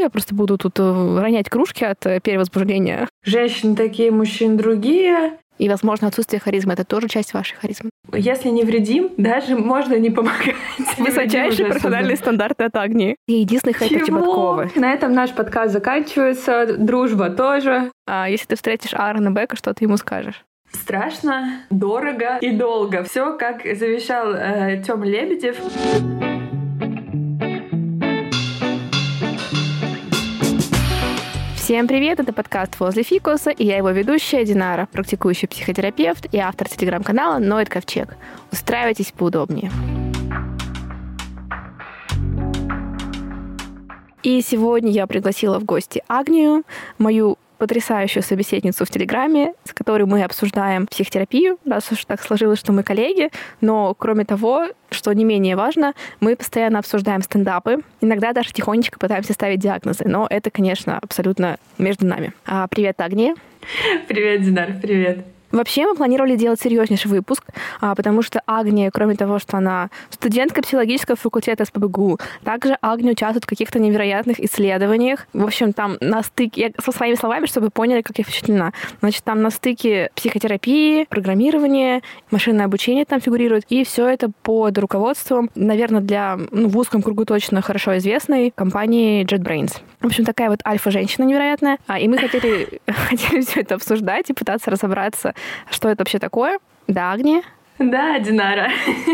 Я просто буду тут э, ронять кружки от э, перевозбуждения. Женщины такие, мужчин другие. И, возможно, отсутствие харизмы — это тоже часть вашей харизмы. Если не вредим, даже можно не помогать. Высочайшие профессиональные стандарты от Агнии. И единственный хейт Чеботковы. На этом наш подкаст заканчивается. Дружба тоже. А если ты встретишь Аарона Бека, что ты ему скажешь? Страшно, дорого и долго. Все, как завещал э, Тём Лебедев. Всем привет, это подкаст «Возле фикуса», и я его ведущая Динара, практикующий психотерапевт и автор телеграм-канала «Ноет Ковчег». Устраивайтесь поудобнее. И сегодня я пригласила в гости Агнию, мою потрясающую собеседницу в Телеграме, с которой мы обсуждаем психотерапию, раз уж так сложилось, что мы коллеги. Но, кроме того, что не менее важно, мы постоянно обсуждаем стендапы. Иногда даже тихонечко пытаемся ставить диагнозы. Но это, конечно, абсолютно между нами. А, привет, Агния. Привет, Динар, привет. Вообще мы планировали делать серьезнейший выпуск, а, потому что Агния, кроме того, что она студентка психологического факультета СПБГУ, также Агния участвует в каких-то невероятных исследованиях. В общем, там на стыке, я со своими словами, чтобы вы поняли, как я впечатлена. Значит, там на стыке психотерапии, программирования, машинное обучение там фигурирует, и все это под руководством, наверное, для ну, в узком кругу точно хорошо известной компании JetBrains. В общем, такая вот альфа-женщина невероятная. А, и мы хотели, хотели все это обсуждать и пытаться разобраться, что это вообще такое. Да, Агния? Да, Динара.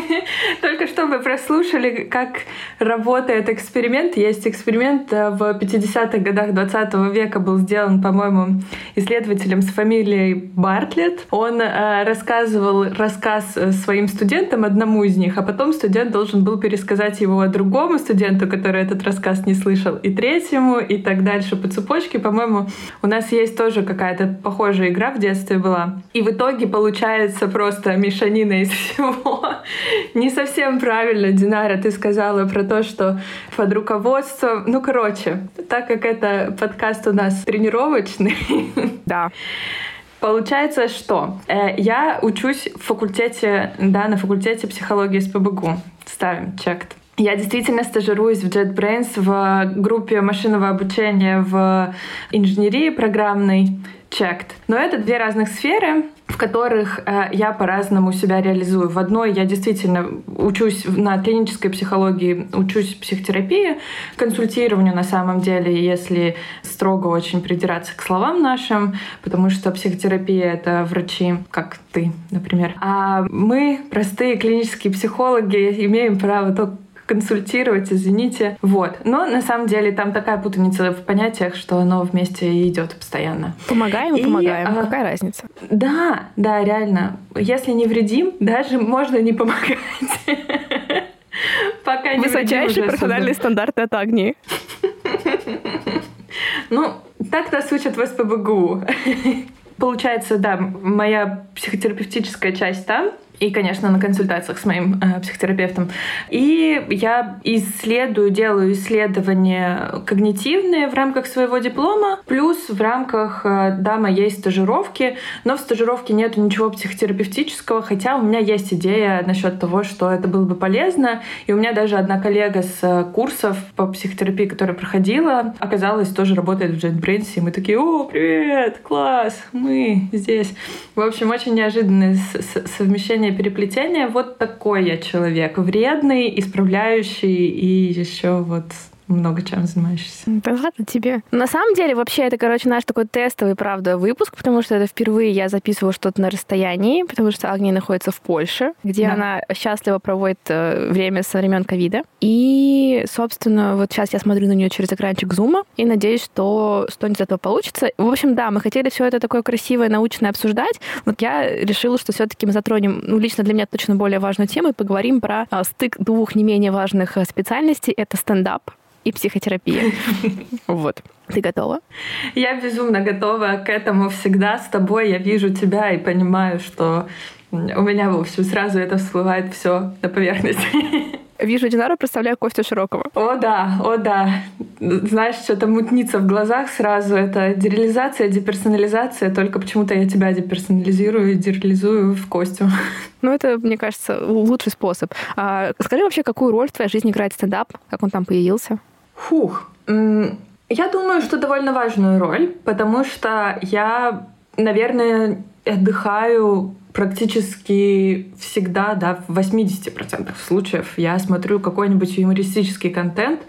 Только что вы прослушали, как работает эксперимент. Есть эксперимент в 50-х годах 20 века был сделан, по-моему, исследователем с фамилией Бартлетт. Он э, рассказывал рассказ э, своим студентам, одному из них, а потом студент должен был пересказать его другому студенту, который этот рассказ не слышал, и третьему, и так дальше по цепочке. По-моему, у нас есть тоже какая-то похожая игра в детстве была. И в итоге получается просто мешанина из всего. Не совсем правильно, Динара, ты сказала про то, что под руководством... Ну, короче, так как это подкаст у нас тренировочный... Да. Получается, что э, я учусь в факультете, да, на факультете психологии СПБГУ. Ставим чек. Я действительно стажируюсь в JetBrains в группе машинного обучения в инженерии программной checked. Но это две разных сферы, в которых э, я по-разному себя реализую. В одной я действительно учусь на клинической психологии, учусь психотерапии, консультированию на самом деле, если строго очень придираться к словам нашим, потому что психотерапия — это врачи, как ты, например. А мы, простые клинические психологи, имеем право только консультировать, извините. Вот. Но на самом деле там такая путаница в понятиях, что оно вместе идет постоянно. Помогаем и, помогаем. А, Какая разница? Да, да, реально. Если не вредим, даже можно не помогать. Пока не Высочайшие профессиональные стандарты от Агнии. Ну, так нас учат в СПБГУ. Получается, да, моя психотерапевтическая часть там, и, конечно, на консультациях с моим э, психотерапевтом. И я исследую, делаю исследования когнитивные в рамках своего диплома, плюс в рамках, э, да, моей стажировки. Но в стажировке нет ничего психотерапевтического, хотя у меня есть идея насчет того, что это было бы полезно. И у меня даже одна коллега с э, курсов по психотерапии, которая проходила, оказалась тоже работает в JetBrains, и мы такие, о, привет, класс, мы здесь. В общем, очень неожиданное совмещение сплетение, переплетение. Вот такой я человек. Вредный, исправляющий и еще вот много чем занимаешься. Да ладно тебе. На самом деле, вообще, это, короче, наш такой тестовый, правда, выпуск, потому что это впервые я записываю что-то на расстоянии, потому что Агния находится в Польше, где да. она счастливо проводит э, время со времен ковида. И, собственно, вот сейчас я смотрю на нее через экранчик зума и надеюсь, что что-нибудь из этого получится. В общем, да, мы хотели все это такое красивое, научное обсуждать. Вот я решила, что все-таки мы затронем, ну, лично для меня точно более важную тему и поговорим про а, стык двух не менее важных э, специальностей. Это стендап и психотерапия. Вот. Ты готова? Я безумно готова к этому всегда. С тобой я вижу тебя и понимаю, что у меня, в общем, сразу это всплывает все на поверхность. Вижу Динара, представляю Костю Широкого. О да, о да. Знаешь, что-то мутнится в глазах сразу. Это дереализация, деперсонализация. Только почему-то я тебя деперсонализирую и дереализую в Костю. Ну, это, мне кажется, лучший способ. А, скажи вообще, какую роль в твоей жизни играет стендап? Как он там появился? Фух. Я думаю, что довольно важную роль, потому что я, наверное, отдыхаю практически всегда, да, в 80% случаев я смотрю какой-нибудь юмористический контент,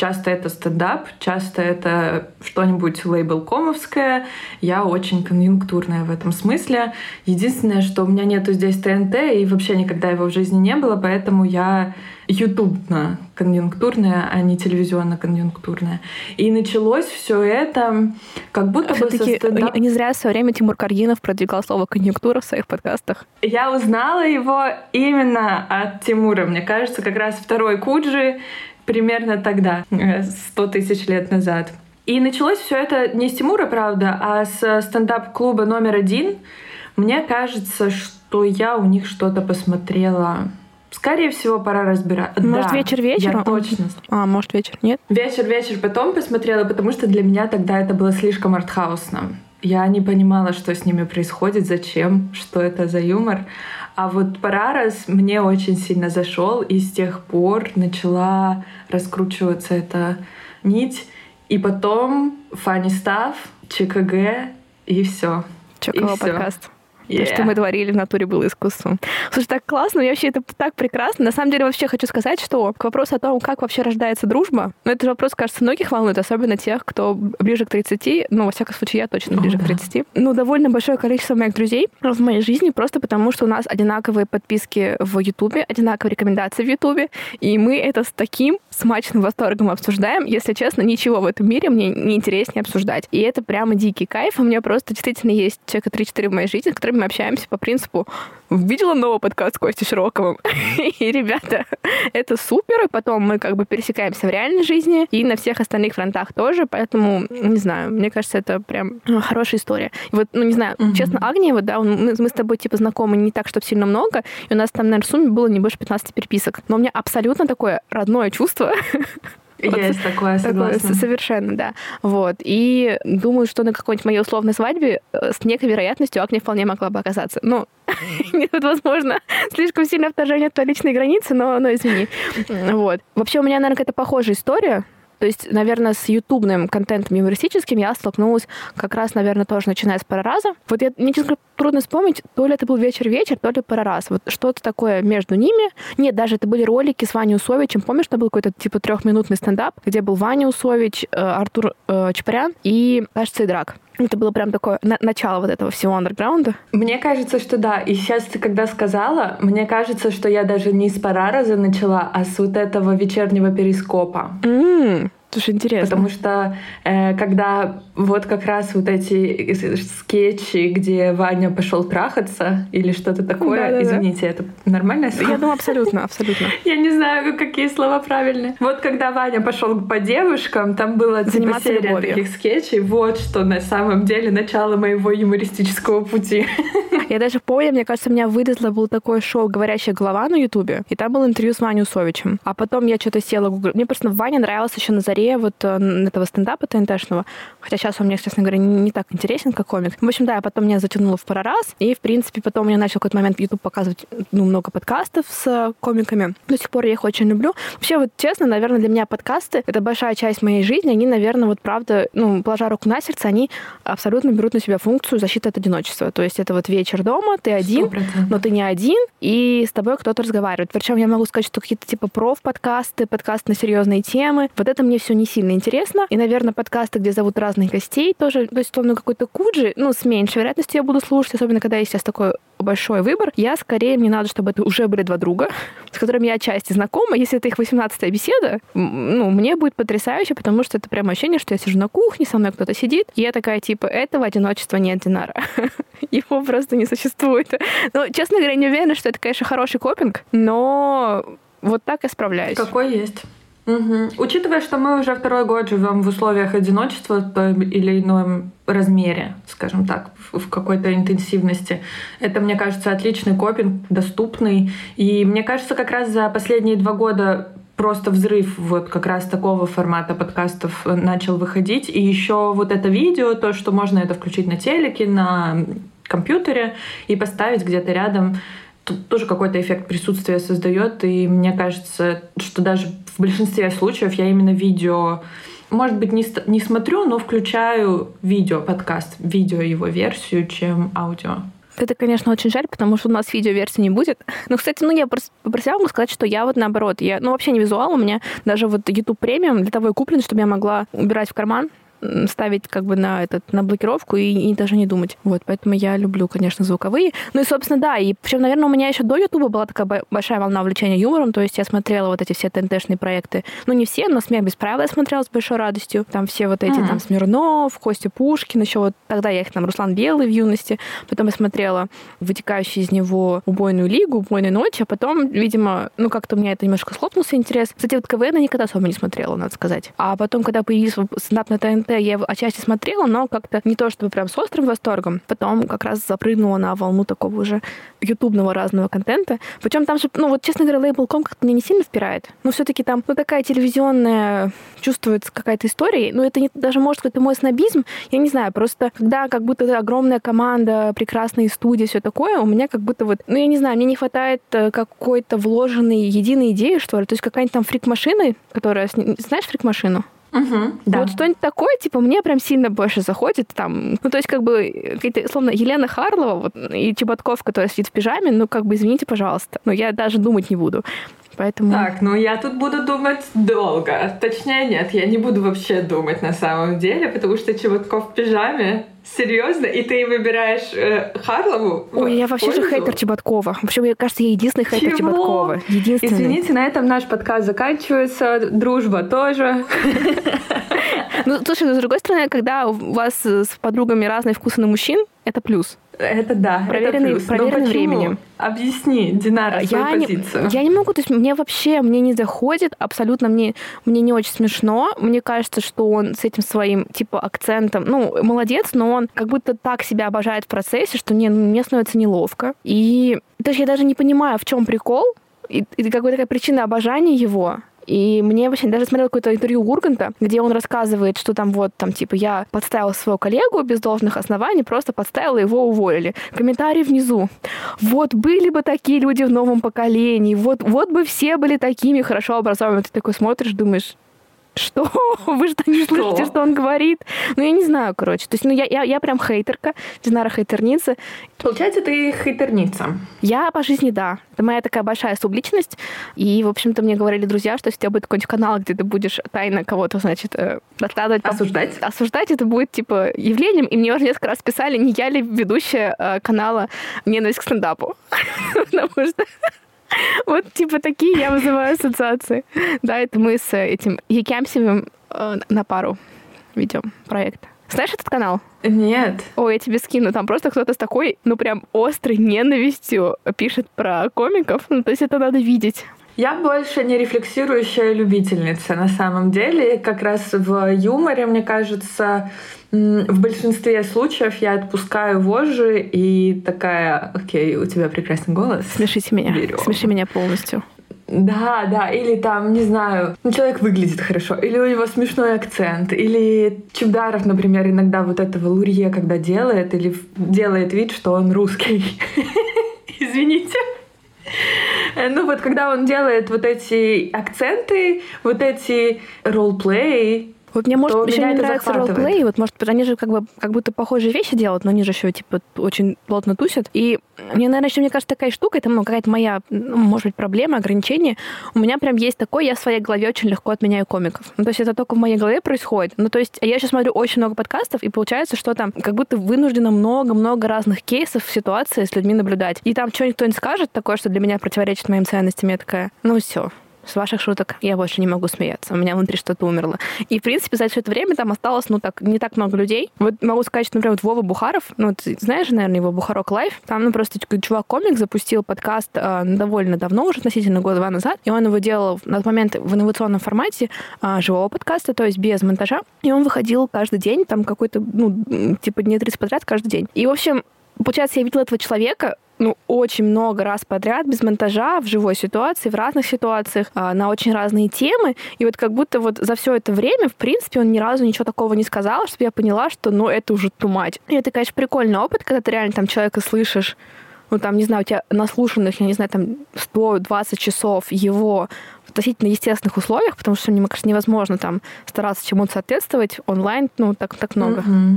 Часто это стендап, часто это что-нибудь лейбл-комовское. Я очень конъюнктурная в этом смысле. Единственное, что у меня нету здесь ТНТ, и вообще никогда его в жизни не было, поэтому я ютубно конъюнктурная, а не телевизионно-конъюнктурная. И началось все это как будто бы со стендап... не зря в свое время Тимур Каргинов продвигал слово конъюнктура в своих подкастах. Я узнала его именно от Тимура. Мне кажется, как раз второй Куджи примерно тогда, э, сто тысяч лет назад. И началось все это не с Тимура, правда, а с стендап-клуба номер один. Мне кажется, что я у них что-то посмотрела. Скорее всего, пора разбирать. Может, да, вечер вечером? Я точно. А, может, вечер, нет? Вечер-вечер потом посмотрела, потому что для меня тогда это было слишком артхаусно. Я не понимала, что с ними происходит, зачем, что это за юмор. А вот Парарас мне очень сильно зашел, и с тех пор начала раскручиваться эта нить. И потом Фанни Став, ЧКГ, и все. ЧКГ подкаст. Yeah. То, что мы творили в натуре, было искусством. Слушай, так классно, мне вообще это так прекрасно. На самом деле, вообще хочу сказать, что к вопросу о том, как вообще рождается дружба, ну, это вопрос, кажется, многих волнует, особенно тех, кто ближе к 30, ну, во всяком случае, я точно ближе oh, к 30. Ну, довольно большое количество моих друзей в моей жизни просто потому, что у нас одинаковые подписки в Ютубе, одинаковые рекомендации в Ютубе, и мы это с таким смачным восторгом обсуждаем. Если честно, ничего в этом мире мне не интереснее обсуждать. И это прямо дикий кайф. У меня просто действительно есть человека 3-4 в моей жизни, с которыми мы общаемся по принципу видела новый подкаст с Костей Широковым. и, ребята, это супер. И потом мы как бы пересекаемся в реальной жизни и на всех остальных фронтах тоже. Поэтому, не знаю, мне кажется, это прям хорошая история. И вот, ну, не знаю, mm-hmm. честно, Агния, вот, да, мы, мы с тобой, типа, знакомы не так, чтобы сильно много, и у нас там, наверное, в сумме было не больше 15 переписок. Но у меня абсолютно такое родное чувство Есть такое, согласна. Такое, совершенно, да. Вот. И думаю, что на какой-нибудь моей условной свадьбе э, с некой вероятностью Агния вполне могла бы оказаться. Ну, нет, возможно, слишком сильное вторжение от твоей личной границы, но, но извини. Вот. Вообще у меня, наверное, какая-то похожая история. То есть, наверное, с ютубным контентом юмористическим я столкнулась как раз, наверное, тоже начиная с парараза. Вот я, мне честно трудно вспомнить, то ли это был вечер-вечер, то ли парараз. Вот что-то такое между ними. Нет, даже это были ролики с Ваней Усовичем. Помнишь, это был какой-то типа трехминутный стендап, где был Ваня Усович, э, Артур э, Чапарян и, кажется, Идрак. Это было прям такое на начало вот этого всего андерграунда. Мне кажется, что да. И сейчас ты когда сказала, мне кажется, что я даже не с Парараза начала, а с вот этого вечернего перископа. Mm. Слушай, интересно. Потому что э, когда вот как раз вот эти скетчи, где Ваня пошел трахаться или что-то такое, да, да, извините, это нормальное слово? Я думаю, абсолютно, абсолютно. Я не знаю, какие слова правильные. Вот когда Ваня пошел по девушкам, там было типа серия таких скетчей. Вот что на самом деле начало моего юмористического пути. Я даже помню, мне кажется, меня вылезло, был такое шоу «Говорящая голова» на Ютубе, и там был интервью с Ваней Усовичем. А потом я что-то села Google. Мне просто Ваня нравился еще на заре заре вот э, этого стендапа ТНТшного. Хотя сейчас он мне, честно говоря, не, не так интересен, как комик. В общем, да, я потом меня затянула в парараз. И, в принципе, потом мне начал какой-то момент YouTube показывать ну, много подкастов с комиками. До сих пор я их очень люблю. Вообще, вот честно, наверное, для меня подкасты — это большая часть моей жизни. Они, наверное, вот правда, ну, положа руку на сердце, они абсолютно берут на себя функцию защиты от одиночества. То есть это вот вечер дома, ты один, 100%. но ты не один, и с тобой кто-то разговаривает. Причем я могу сказать, что какие-то типа проф-подкасты, подкасты на серьезные темы, вот это мне все все не сильно интересно. И, наверное, подкасты, где зовут разных гостей, тоже, то есть, условно, какой-то куджи, ну, с меньшей вероятностью я буду слушать, особенно когда есть сейчас такой большой выбор. Я скорее, мне надо, чтобы это уже были два друга, с которыми я отчасти знакома. Если это их 18-я беседа, ну, мне будет потрясающе, потому что это прям ощущение, что я сижу на кухне, со мной кто-то сидит, и я такая, типа, этого одиночества нет, Динара. Его просто не существует. Ну, честно говоря, не уверена, что это, конечно, хороший копинг, но вот так я справляюсь. Какой есть. Угу. Учитывая, что мы уже второй год живем в условиях одиночества в том или ином размере, скажем так, в какой-то интенсивности, это, мне кажется, отличный копинг, доступный. И мне кажется, как раз за последние два года просто взрыв вот как раз такого формата подкастов начал выходить. И еще вот это видео, то, что можно это включить на телеке, на компьютере и поставить где-то рядом тоже какой-то эффект присутствия создает, и мне кажется, что даже в большинстве случаев я именно видео может быть, не, не смотрю, но включаю видео, подкаст, видео его версию, чем аудио. Это, конечно, очень жаль, потому что у нас видеоверсии не будет. Но, кстати, ну, я попросила могу сказать, что я вот наоборот, я, ну, вообще не визуал, у меня даже вот YouTube премиум для того и куплен, чтобы я могла убирать в карман ставить как бы на этот на блокировку и, и даже не думать. Вот, поэтому я люблю, конечно, звуковые. Ну и, собственно, да, и причем, наверное, у меня еще до Ютуба была такая большая волна увлечения юмором, то есть я смотрела вот эти все ТНТшные проекты. Ну, не все, но «Смех без правил» я смотрела с большой радостью. Там все вот эти, mm-hmm. там, Смирнов, Костя Пушкин, еще вот тогда я их там, Руслан Белый в юности. Потом я смотрела вытекающий из него «Убойную лигу», «Убойную ночь», а потом, видимо, ну, как-то у меня это немножко схлопнулся интерес. Кстати, вот КВН я никогда особо не смотрела, надо сказать. А потом, когда появился стендап на ТНТ, я его отчасти смотрела, но как-то не то чтобы прям с острым восторгом. Потом как раз запрыгнула на волну такого уже ютубного разного контента. Причем там же, ну вот, честно говоря, лейбл.ком как-то меня не сильно впирает. Но все таки там, ну, такая телевизионная чувствуется какая-то история. Ну, это не, даже, может, какой-то мой снобизм. Я не знаю, просто когда как будто огромная команда, прекрасные студии, все такое, у меня как будто вот, ну, я не знаю, мне не хватает э, какой-то вложенной единой идеи, что ли. То есть какая-нибудь там фрик-машина, которая... Знаешь фрик-машину? Угу, да. Вот что-нибудь такое, типа, мне прям сильно больше заходит там. Ну, то есть, как бы, какие-то, словно Елена Харлова вот, и Чеботков, который сидит в пижаме, ну, как бы, извините, пожалуйста. Но я даже думать не буду. Поэтому... Так, ну я тут буду думать долго. Точнее, нет, я не буду вообще думать на самом деле, потому что Чеботков в пижаме Серьезно? И ты выбираешь э, Харлову? Ой, я вообще же хейтер Чеботкова. Вообще, мне кажется, я единственный хейтер Чего? Чеботкова. Единственный. Извините, на этом наш подкаст заканчивается. Дружба тоже. Ну, слушай, но с другой стороны, когда у вас с подругами разные вкусы на мужчин, это плюс. Это да, проверенный, это плюс. проверенный временем. Объясни, Динара, свою я позицию. Не, я не могу, то есть мне вообще, мне не заходит, абсолютно мне, мне не очень смешно. Мне кажется, что он с этим своим, типа, акцентом, ну, молодец, но он как будто так себя обожает в процессе, что мне, мне становится неловко. И даже я даже не понимаю, в чем прикол, и, и какая такая причина обожания его. И мне вообще даже смотрела какое-то интервью Урганта, где он рассказывает, что там вот, там, типа, я подставил своего коллегу без должных оснований, просто подставила, его уволили. Комментарий внизу. Вот были бы такие люди в новом поколении, вот, вот бы все были такими хорошо образованными. Ты такой смотришь, думаешь, что? Вы что, не что? слышите, что он говорит? Ну, я не знаю, короче. То есть, ну, я, я, я прям хейтерка, Динара хейтерница. Получается, ты хейтерница? Я по жизни, да. Это моя такая большая субличность. И, в общем-то, мне говорили друзья, что если у тебя будет какой-нибудь канал, где ты будешь тайно кого-то, значит, э, раскладывать... Осуждать? Осуждать, это будет, типа, явлением. И мне уже несколько раз писали, не я ли ведущая э, канала «Ненависть к стендапу». Потому что вот, типа, такие я вызываю ассоциации. Да, это мы с этим Якямсевым э, на пару ведем проект. Знаешь этот канал? Нет. Ой, я тебе скину. Там просто кто-то с такой, ну, прям острой ненавистью пишет про комиков. Ну, то есть это надо видеть. Я больше не рефлексирующая любительница на самом деле. Как раз в юморе, мне кажется, в большинстве случаев я отпускаю вожжи и такая, окей, у тебя прекрасный голос. Смешите меня. Берем. Смеши меня полностью. Да, да, или там, не знаю, ну, человек выглядит хорошо, или у него смешной акцент, или Чебдаров, например, иногда вот этого лурье, когда делает, или делает вид, что он русский. Извините. Ну вот, когда он делает вот эти акценты, вот эти ролплей, вот мне, может, еще не нравится ролплей. Вот, может, они же как бы как будто похожие вещи делают, но они же еще, типа, очень плотно тусят. И мне, наверное, еще, мне кажется, такая штука, это, ну, какая-то моя, ну, может быть, проблема, ограничение. У меня прям есть такое, я в своей голове очень легко отменяю комиков. Ну, то есть это только в моей голове происходит. Ну, то есть я сейчас смотрю очень много подкастов, и получается, что там как будто вынуждено много-много разных кейсов, ситуаций с людьми наблюдать. И там что-нибудь кто-нибудь скажет такое, что для меня противоречит моим ценностям, я такая, ну, все, с ваших шуток я больше не могу смеяться. У меня внутри что-то умерло. И, в принципе, за все это время там осталось, ну, так, не так много людей. Вот могу сказать, что, например, вот Вова Бухаров, ну, ты знаешь, наверное, его Бухаров Live, там, ну, просто чувак-комик запустил подкаст э, довольно давно, уже относительно года-два назад, и он его делал на тот момент в инновационном формате э, живого подкаста, то есть без монтажа, и он выходил каждый день, там какой-то, ну, типа дней 30 подряд каждый день. И, в общем, получается, я видела этого человека, ну, очень много раз подряд, без монтажа, в живой ситуации, в разных ситуациях, а, на очень разные темы. И вот как будто вот за все это время, в принципе, он ни разу ничего такого не сказал, чтобы я поняла, что, ну, это уже too much. И это, конечно, прикольный опыт, когда ты реально там человека слышишь, ну, там, не знаю, у тебя наслушанных, я не знаю, там, 120 часов его относительно естественных условиях, потому что, мне кажется, невозможно там стараться чему-то соответствовать онлайн, ну, так, так много. Mm-hmm.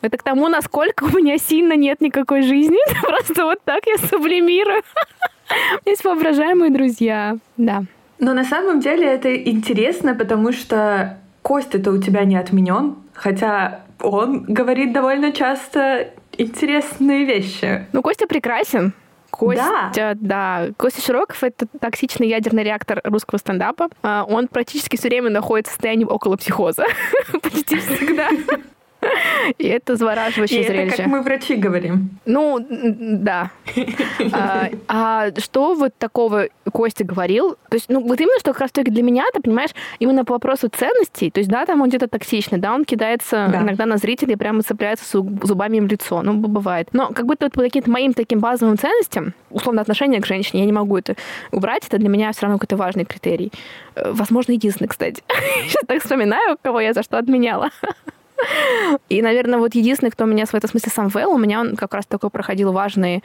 Это к тому, насколько у меня сильно нет никакой жизни. Просто вот так я сублимирую. Есть воображаемые друзья. Да. Но на самом деле это интересно, потому что Костя-то у тебя не отменен, хотя он говорит довольно часто интересные вещи. Ну, Костя прекрасен. Костя, да. да. Костя Широков — это токсичный ядерный реактор русского стендапа. А, он практически все время находится в состоянии около психоза. Почти всегда. И это завораживающее и зрелище. Это как мы врачи говорим. Ну, да. а, а что вот такого Костя говорил? То есть, ну, вот именно, что как раз-таки для меня, ты понимаешь, именно по вопросу ценностей, то есть, да, там он где-то токсичный, да, он кидается да. иногда на зрителей, прямо цепляется зубами им в лицо, ну, бывает. Но как будто вот по каким-то моим таким базовым ценностям, условно, отношение к женщине, я не могу это убрать, это для меня все равно какой-то важный критерий. Э, возможно, единственный, кстати. Сейчас так вспоминаю, кого я за что отменяла. И, наверное, вот единственный, кто меня в этом смысле сам Самвел, у меня он как раз такой проходил важный,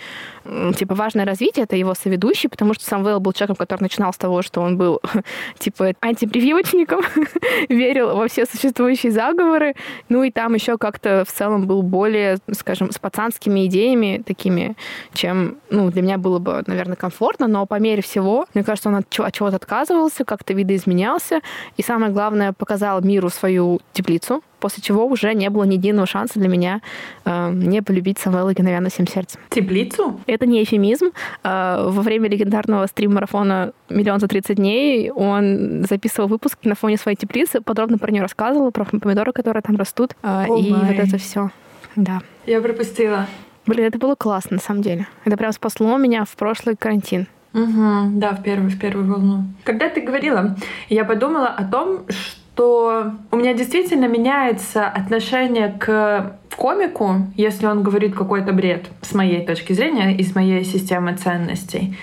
типа, важное развитие, это его соведущий, потому что Самвел был человеком, который начинал с того, что он был, типа, антипрививочником, верил во все существующие заговоры, ну и там еще как-то в целом был более, скажем, с пацанскими идеями такими, чем, ну, для меня было бы, наверное, комфортно, но по мере всего, мне кажется, он от чего-то отказывался, как-то видоизменялся, и самое главное, показал миру свою теплицу, после чего уже не было ни единого шанса для меня э, не полюбить Самвела Геновяна всем сердцем. Теплицу? Это не эфемизм. Э, во время легендарного стрим-марафона «Миллион за 30 дней» он записывал выпуск на фоне своей теплицы, подробно про нее рассказывал, про помидоры, которые там растут, э, oh и my. вот это все. Да. Я пропустила. Блин, это было классно, на самом деле. Это прям спасло меня в прошлый карантин. Угу, да, в первую, в первую волну. Когда ты говорила, я подумала о том, что что у меня действительно меняется отношение к комику, если он говорит какой-то бред, с моей точки зрения и с моей системы ценностей.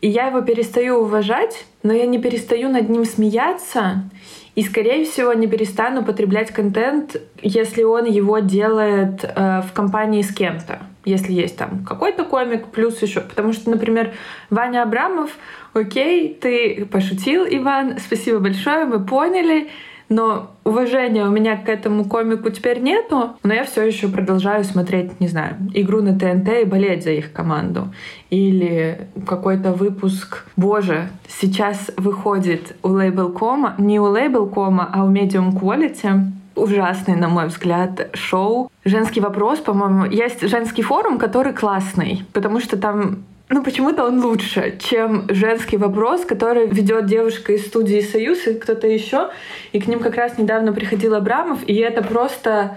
И я его перестаю уважать, но я не перестаю над ним смеяться. И, скорее всего, не перестану потреблять контент, если он его делает э, в компании с кем-то. Если есть там какой-то комик, плюс еще. Потому что, например, Ваня Абрамов, окей, ты пошутил, Иван, спасибо большое, мы поняли но уважения у меня к этому комику теперь нету, но я все еще продолжаю смотреть, не знаю, игру на ТНТ и болеть за их команду. Или какой-то выпуск, боже, сейчас выходит у Label.com, не у Label.com, а у Medium Quality, ужасный, на мой взгляд, шоу. Женский вопрос, по-моему, есть женский форум, который классный, потому что там ну, почему-то он лучше, чем женский вопрос, который ведет девушка из студии «Союз» и кто-то еще. И к ним как раз недавно приходил Абрамов, и это просто...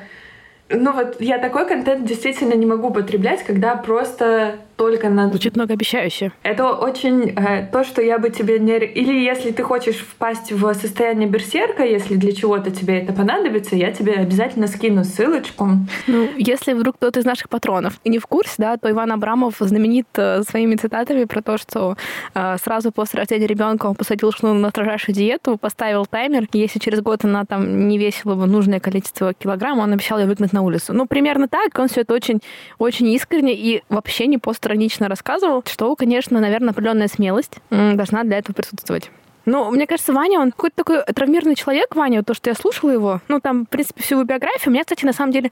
Ну вот я такой контент действительно не могу потреблять, когда просто только на... Звучит многообещающе. Это очень э, то, что я бы тебе не... Или если ты хочешь впасть в состояние берсерка, если для чего-то тебе это понадобится, я тебе обязательно скину ссылочку. Ну, если вдруг кто-то из наших патронов не в курсе, да, то Иван Абрамов знаменит э, своими цитатами про то, что э, сразу после рождения ребенка он посадил жену на строжайшую диету, поставил таймер, и если через год она там не весила бы нужное количество килограмм, он обещал ее выгнать на улицу. Ну, примерно так. Он все это очень, очень искренне и вообще не постер иронично рассказывал, что, конечно, наверное, определенная смелость должна для этого присутствовать. Ну, мне кажется, Ваня, он какой-то такой травмированный человек, Ваня, то, что я слушала его. Ну, там, в принципе, всю его биографию. У меня, кстати, на самом деле,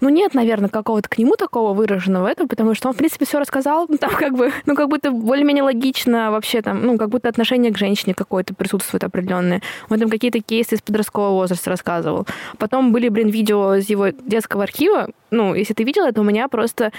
ну, нет, наверное, какого-то к нему такого выраженного этого, потому что он, в принципе, все рассказал, ну, там, как бы, ну, как будто более-менее логично вообще там, ну, как будто отношение к женщине какое-то присутствует определенное. Он там какие-то кейсы из подросткового возраста рассказывал. Потом были, блин, видео из его детского архива. Ну, если ты видел это, у меня просто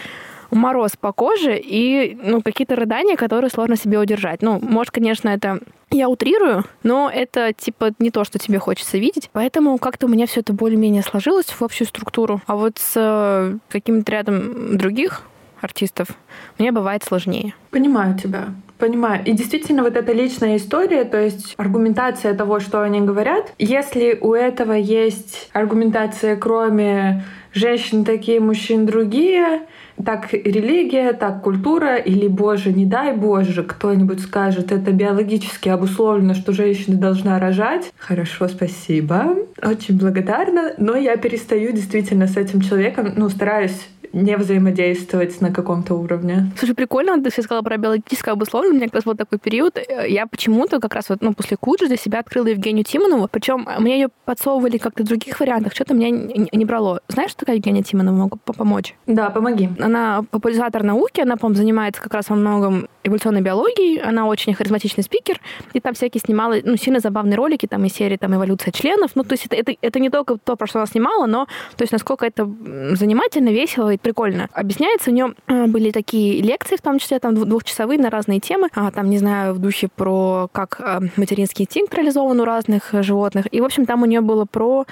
мороз по коже и ну, какие-то рыдания, которые сложно себе удержать. Ну, может, конечно, это я утрирую, но это типа не то, что тебе хочется видеть. Поэтому как-то у меня все это более-менее сложилось в общую структуру. А вот с э, каким-то рядом других артистов мне бывает сложнее. Понимаю тебя. Понимаю. И действительно, вот эта личная история, то есть аргументация того, что они говорят, если у этого есть аргументация, кроме женщин такие, мужчин другие, так религия, так культура, или, боже, не дай боже, кто-нибудь скажет, это биологически обусловлено, что женщина должна рожать. Хорошо, спасибо. Очень благодарна. Но я перестаю действительно с этим человеком, ну, стараюсь не взаимодействовать на каком-то уровне. Слушай, прикольно, ты все сказала про биологическое обусловление. У меня как раз был такой период. Э, я почему-то как раз вот, ну, после Куджи для себя открыла Евгению Тимонову. Причем мне ее подсовывали как-то в других вариантах. Что-то меня не брало. Знаешь, что такая Евгения Тимонова? Могу помочь? Да, помоги. Она популяризатор науки, она, по занимается как раз во многом эволюционной биологией. Она очень харизматичный спикер. И там всякие снимала, ну, сильно забавные ролики, там, из серии там, «Эволюция членов». Ну, то есть это, это, это не только то, про что она снимала, но, то есть насколько это занимательно, весело и прикольно. Объясняется, у нее э, были такие лекции, в том числе там двухчасовые на разные темы, а, там, не знаю, в духе про как э, материнский инстинкт реализован у разных животных. И, в общем, там у нее было про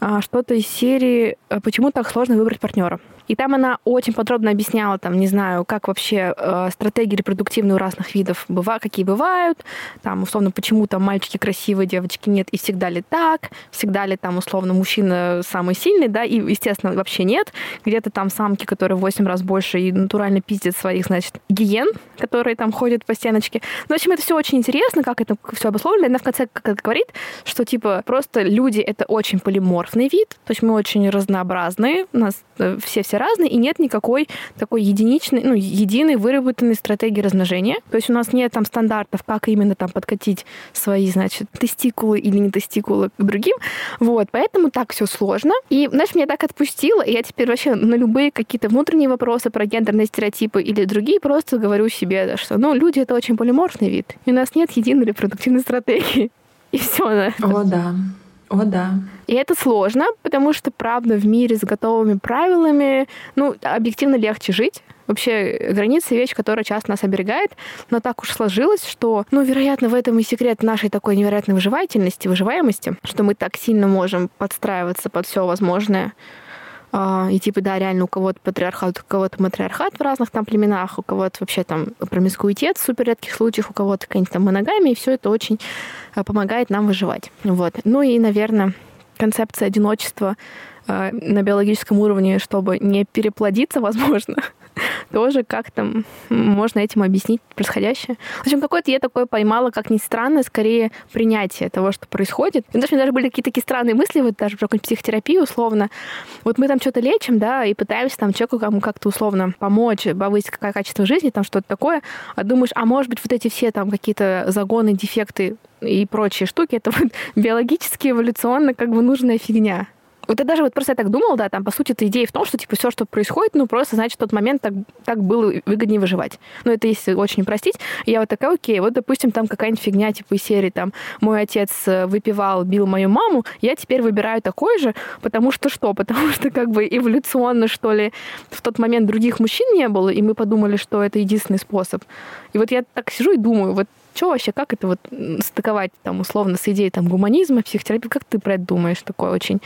а, что-то из серии «Почему так сложно выбрать партнера?». И там она очень подробно объясняла, там, не знаю, как вообще э, стратегии репродуктивные у разных видов бывают, какие бывают, там, условно, почему там мальчики красивые, девочки нет, и всегда ли так, всегда ли там, условно, мужчина самый сильный, да, и, естественно, вообще нет. Где-то там самки, которые в 8 раз больше и натурально пиздят своих, значит, гиен, которые там ходят по стеночке. Ну, в общем, это все очень интересно, как это все обусловлено. И она в конце как говорит, что, типа, просто люди — это очень полиморфный вид, то есть мы очень разнообразные, у нас э, все все разные, и нет никакой такой единичной, ну, единой выработанной стратегии размножения. То есть у нас нет там стандартов, как именно там подкатить свои, значит, тестикулы или не тестикулы к другим. Вот, поэтому так все сложно. И, знаешь, меня так отпустило, и я теперь вообще на любые какие-то внутренние вопросы про гендерные стереотипы или другие просто говорю себе, что, ну, люди — это очень полиморфный вид, и у нас нет единой репродуктивной стратегии. И все. О, да. О, да. И это сложно, потому что, правда, в мире с готовыми правилами, ну, объективно легче жить. Вообще, границы — вещь, которая часто нас оберегает, но так уж сложилось, что, ну, вероятно, в этом и секрет нашей такой невероятной выживательности, выживаемости, что мы так сильно можем подстраиваться под все возможное, и типа, да, реально у кого-то патриархат, у кого-то матриархат в разных там племенах, у кого-то вообще там промискуитет в супер редких случаях, у кого-то какая-нибудь там моногамия, и все это очень а, помогает нам выживать. Вот. Ну и, наверное, концепция одиночества а, на биологическом уровне, чтобы не переплодиться, возможно, тоже как-то можно этим объяснить происходящее. В общем, какое-то я такое поймала, как ни странно, скорее принятие того, что происходит. И даже даже были какие-то такие странные мысли, вот даже про психотерапию условно. Вот мы там что-то лечим, да, и пытаемся там человеку как-то условно помочь, повысить какое качество жизни, там что-то такое, а думаешь, а может быть вот эти все там какие-то загоны, дефекты и прочие штуки, это вот биологически, эволюционно как бы нужная фигня. Вот я даже вот просто я так думала, да, там, по сути, эта идея в том, что, типа, все, что происходит, ну, просто, значит, в тот момент так, так было выгоднее выживать. Ну, это если очень простить. я вот такая, окей, вот, допустим, там какая-нибудь фигня, типа, из серии, там, мой отец э, выпивал, бил мою маму, я теперь выбираю такой же, потому что что? Потому что, как бы, эволюционно, что ли, в тот момент других мужчин не было, и мы подумали, что это единственный способ. И вот я так сижу и думаю, вот что вообще, как это вот стыковать там условно с идеей там гуманизма, психотерапии? Как ты про это думаешь? Такое очень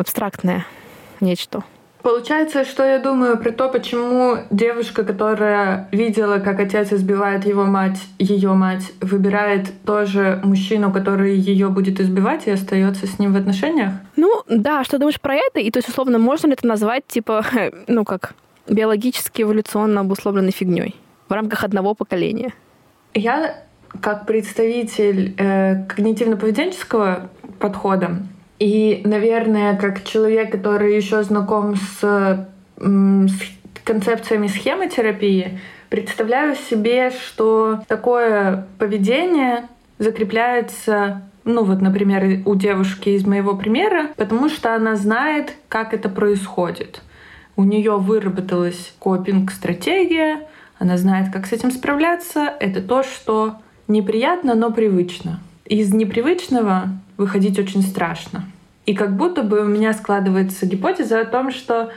абстрактное нечто. Получается, что я думаю про то, почему девушка, которая видела, как отец избивает его мать, ее мать, выбирает тоже мужчину, который ее будет избивать и остается с ним в отношениях? Ну, да, что думаешь про это? И то есть, условно, можно ли это назвать, типа, ну как, биологически эволюционно обусловленной фигней в рамках одного поколения? Я, как представитель э, когнитивно-поведенческого подхода, и, наверное, как человек, который еще знаком с, с концепциями схемотерапии, представляю себе, что такое поведение закрепляется ну вот, например, у девушки из моего примера, потому что она знает, как это происходит. У нее выработалась копинг-стратегия, она знает, как с этим справляться. Это то, что неприятно, но привычно. Из непривычного выходить очень страшно. И как будто бы у меня складывается гипотеза о том, что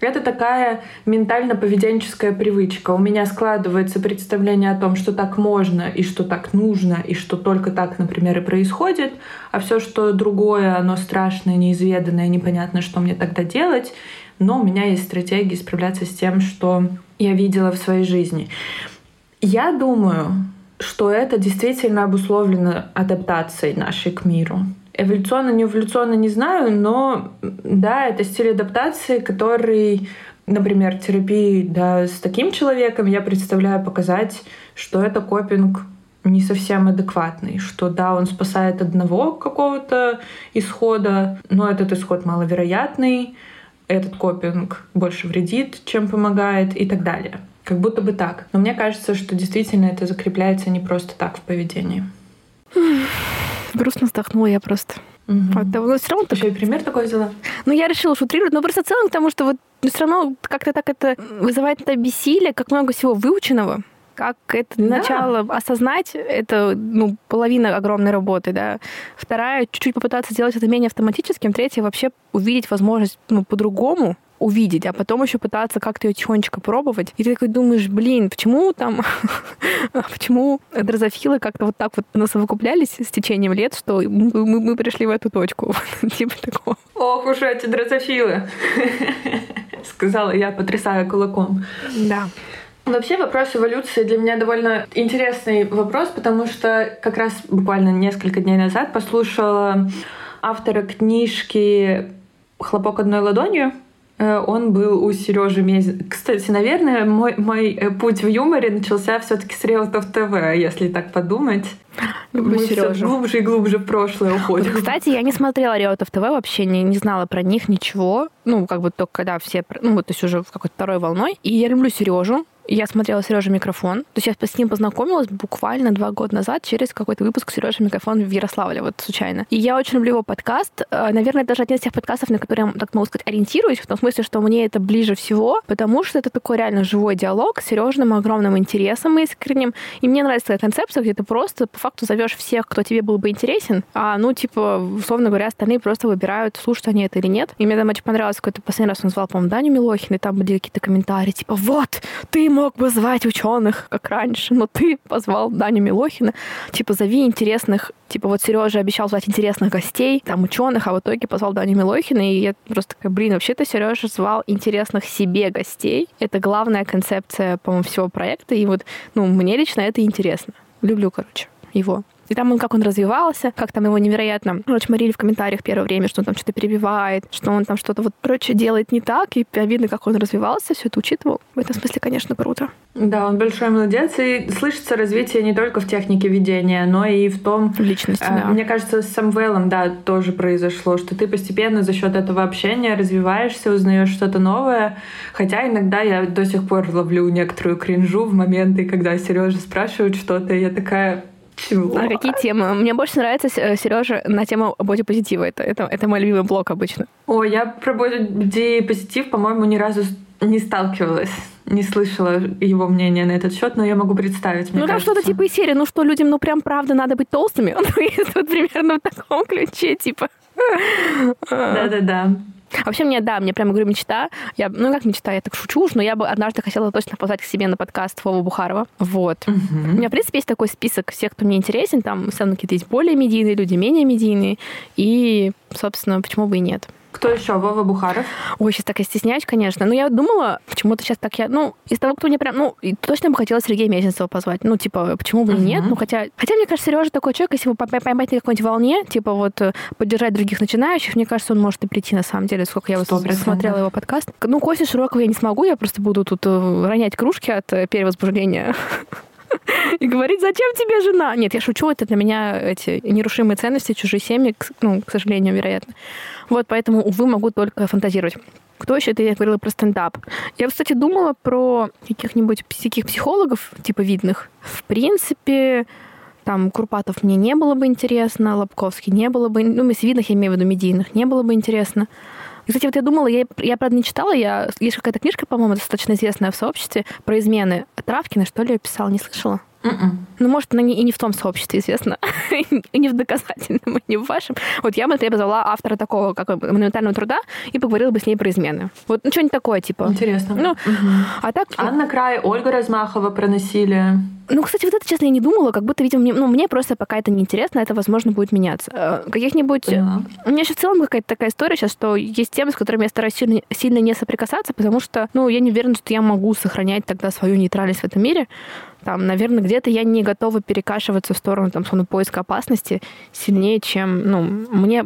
это такая ментально-поведенческая привычка. У меня складывается представление о том, что так можно и что так нужно, и что только так, например, и происходит, а все, что другое, оно страшное, неизведанное, непонятно, что мне тогда делать. Но у меня есть стратегии справляться с тем, что я видела в своей жизни. Я думаю, что это действительно обусловлено адаптацией нашей к миру. Эволюционно, не эволюционно не знаю, но да, это стиль адаптации, который, например, терапии да, с таким человеком я представляю показать, что это копинг не совсем адекватный, что да, он спасает одного какого-то исхода, но этот исход маловероятный, этот копинг больше вредит, чем помогает и так далее. Как будто бы так. Но мне кажется, что действительно это закрепляется не просто так в поведении. Грустно вздохнула я просто. Угу. От того, но все равно так... Еще и пример такой взяла. Ну, я решила шутрировать, но просто в целом, потому что вот все равно как-то так это вызывает это бессилие, как много всего выученного как это для Да. начала осознать, это ну, половина огромной работы, да. Вторая, чуть-чуть попытаться сделать это менее автоматическим. Третья, вообще увидеть возможность ну, по-другому увидеть, а потом еще пытаться как-то ее тихонечко пробовать. И ты такой думаешь, блин, почему там, почему дрозофилы как-то вот так вот насовокуплялись с течением лет, что мы, мы- мы пришли в эту точку. Типа такого. Ох уж эти дрозофилы! Сказала я, потрясая кулаком. Да. Вообще вопрос эволюции для меня довольно интересный вопрос, потому что как раз буквально несколько дней назад послушала автора книжки «Хлопок одной ладонью». Э, Он был у Сережи Мезин. Кстати, наверное, мой, мой э, путь в юморе начался все-таки с Реутов ТВ, если так подумать. Люблю Мы Сережу. глубже и глубже в прошлое Вот, уходим. кстати, я не смотрела Реутов ТВ, вообще не, не знала про них ничего. Ну, как бы только когда все, ну, вот, то есть уже в какой-то второй волной. И я люблю Сережу. Я смотрела Сережа микрофон. То есть я с ним познакомилась буквально два года назад через какой-то выпуск Сережа микрофон в Ярославле, вот случайно. И я очень люблю его подкаст. Э, Наверное, даже один из тех подкастов, на которые я, так могу сказать, ориентируюсь, в том смысле, что мне это ближе всего, потому что это такой реально живой диалог с Сережным огромным интересом искренним. И мне нравится такая концепция, где ты просто по факту зовешь всех, кто тебе был бы интересен, а, ну, типа, условно говоря, остальные просто выбирают, слушают они это или нет. И мне там очень понравилось, какой-то последний раз он звал, по-моему, Даню Милохина, и там были какие-то комментарии, типа, вот, ты мог бы звать ученых, как раньше, но ты позвал Даню Милохина, типа, зови интересных, типа, вот Сережа обещал звать интересных гостей, там, ученых, а в итоге позвал Даню Милохина, и я просто такая, блин, вообще-то Сережа звал интересных себе гостей. Это главная концепция, по-моему, всего проекта, и вот, ну, мне лично это интересно. Люблю, короче, его. И там он, как он развивался, как там его невероятно, короче, морили в комментариях первое время, что он там что-то перебивает, что он там что-то вот, короче, делает не так, и видно, как он развивался, все это учитывал. В этом смысле, конечно, круто. Да, он большой молодец, и слышится развитие не только в технике ведения, но и в том, В личности, А, да. Мне кажется, с Самвелом, да, тоже произошло, что ты постепенно за счет этого общения развиваешься, узнаешь что-то новое. Хотя иногда я до сих пор ловлю некоторую кринжу в моменты, когда Сережа спрашивает что-то, и я такая, чего? А какие темы? Мне больше нравится Сережа на тему бодипозитива. Это, это, это мой любимый блок обычно. О, я про позитив, по-моему, ни разу не сталкивалась. Не слышала его мнения на этот счет, но я могу представить. мне ну, там что-то типа из серии, ну что, людям, ну прям правда надо быть толстыми? Ну, вот примерно в таком ключе, типа. Да-да-да. Вообще, мне, да, мне прям, говорю, мечта. Я, ну, как мечта, я так шучу уж, но я бы однажды хотела точно позвать к себе на подкаст Вову Бухарова. Вот. У меня, в принципе, есть такой список всех, кто мне интересен. Там, все равно какие-то есть более медийные люди, менее медийные. И, собственно, почему бы и нет. Кто еще? Вова Бухаров. Ой, сейчас так я стесняюсь, конечно. Но я думала, почему-то сейчас так я... Ну, из того, кто мне прям... Ну, точно бы хотела Сергея Мезенцева позвать. Ну, типа, почему бы и нет? Ну, хотя... Хотя, мне кажется, Сережа такой человек, если его по- по- поймать на какой-нибудь волне, типа вот э, поддержать других начинающих, мне кажется, он может и прийти, на самом деле, сколько я вот смотрела его подкаст. Ну, Костя Широкого я не смогу, я просто буду тут э, ронять кружки от э, перевозбуждения. И говорить, зачем тебе жена? Нет, я шучу, это для меня эти нерушимые ценности, чужие семьи, к- ну, к сожалению, вероятно. Вот, поэтому, увы, могу только фантазировать. Кто еще? Ты я говорила про стендап. Я, кстати, думала про каких-нибудь таких психологов, типа видных. В принципе, там Курпатов мне не было бы интересно, Лобковский не было бы... Ну, из видных, я имею в виду медийных, не было бы интересно. И, кстати, вот я думала, я, я правда, не читала, я, есть какая-то книжка, по-моему, достаточно известная в сообществе про измены. Травкина, что ли, писала, не слышала? М-м. Ну, может, она не, и не в том сообществе известна, и не в доказательном, и не в вашем. Вот я бы, например, позвала автора такого, как монументального труда и поговорила бы с ней про измены. Вот, ну, что-нибудь такое, типа. Интересно. Ну, Мгм. а так... Анна Край, Ольга Размахова проносили. Ну, кстати, вот это, честно, я не думала, как будто, видимо, мне, ну, мне просто пока это неинтересно, это, возможно, будет меняться. Э, Каких-нибудь... Поняла. У меня еще в целом какая-то такая история сейчас, что есть темы, с которыми я стараюсь сильно, сильно не соприкасаться, потому что, ну, я не уверена, что я могу сохранять тогда свою нейтральность в этом мире. Там, наверное, где-то я не готова перекашиваться в сторону, там, словно поиска опасности сильнее, чем, ну, мне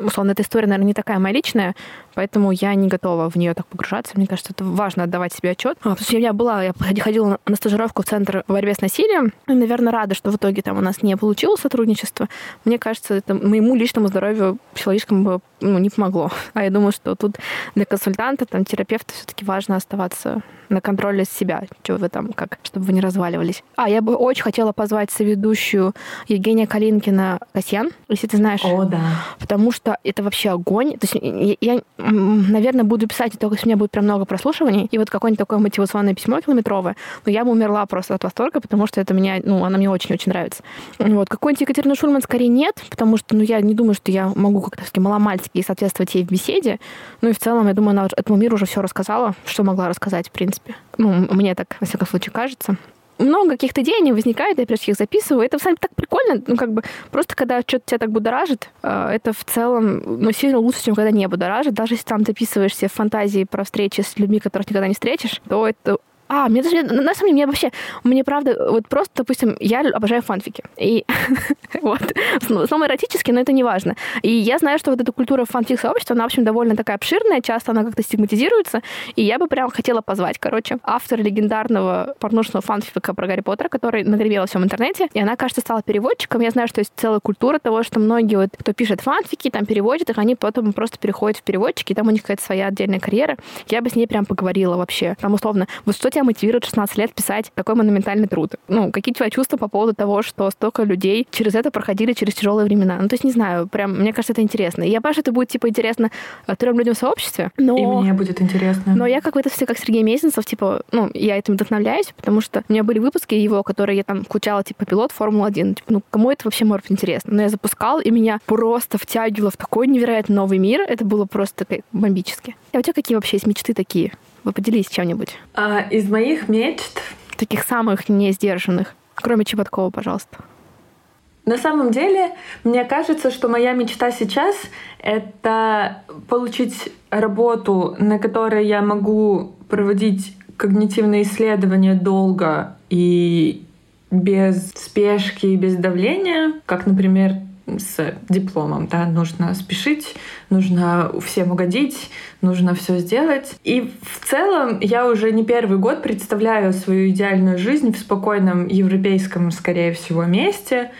условно, эта история, наверное, не такая моя личная, поэтому я не готова в нее так погружаться. Мне кажется, это важно отдавать себе отчет. А, потому у меня была, я ходила на стажировку в Центр по борьбе с насилием, и, наверное, рада, что в итоге там у нас не получилось сотрудничество. Мне кажется, это моему личному здоровью психологическому бы ну, не помогло. А я думаю, что тут для консультанта, там, терапевта все-таки важно оставаться на контроле себя, что вы там, как, чтобы вы не разваливались. А, я бы очень хотела позвать соведущую Евгения Калинкина Касьян, если ты знаешь. О, да. Потому что это вообще огонь. То есть я, я наверное, буду писать только если у меня будет прям много прослушиваний, и вот какое-нибудь такое мотивационное письмо километровое, но я бы умерла просто от восторга, потому что это меня, ну, она мне очень-очень нравится. Вот. Какой-нибудь Екатерина Шульман скорее нет, потому что, ну, я не думаю, что я могу как-то маломальски соответствовать ей в беседе. Ну и в целом, я думаю, она этому миру уже все рассказала, что могла рассказать, в принципе. Ну, мне так, во всяком случае, кажется много каких-то идей не возникает, я прежде их записываю. Это, кстати, так прикольно. Ну, как бы, просто когда что-то тебя так будоражит, э, это в целом ну, сильно лучше, чем когда не будоражит. Даже если там ты описываешься в фантазии про встречи с людьми, которых никогда не встретишь, то это а, мне даже, на самом деле, мне вообще, мне правда, вот просто, допустим, я обожаю фанфики. И вот, снова эротически, но это не важно. И я знаю, что вот эта культура фанфик-сообщества, она, в общем, довольно такая обширная, часто она как-то стигматизируется, и я бы прям хотела позвать, короче, автора легендарного порнушного фанфика про Гарри Поттера, который нагребел все в интернете, и она, кажется, стала переводчиком. Я знаю, что есть целая культура того, что многие, вот, кто пишет фанфики, там переводит их, они потом просто переходят в переводчики, и там у них какая-то своя отдельная карьера. Я бы с ней прям поговорила вообще. Там, условно, вот что тебя мотивирует 16 лет писать такой монументальный труд? Ну, какие у тебя чувства по поводу того, что столько людей через это проходили, через тяжелые времена? Ну, то есть, не знаю, прям, мне кажется, это интересно. И я понимаю, что это будет, типа, интересно э, трем людям в сообществе, но... И мне будет интересно. Но я как это все, как Сергей Мезенцев, типа, ну, я этим вдохновляюсь, потому что у меня были выпуски его, которые я там включала, типа, пилот Формулы-1. Типа, ну, кому это вообще может быть интересно? Но я запускал, и меня просто втягивало в такой невероятно новый мир. Это было просто бомбически. А у тебя какие вообще есть мечты такие? Вы поделись чем-нибудь. А, из моих мечт... Таких самых несдержанных. Кроме Чеботкова, пожалуйста. На самом деле, мне кажется, что моя мечта сейчас — это получить работу, на которой я могу проводить когнитивные исследования долго и без спешки и без давления, как, например, с дипломом, да, нужно спешить, нужно всем угодить, нужно все сделать. И в целом я уже не первый год представляю свою идеальную жизнь в спокойном европейском, скорее всего, месте,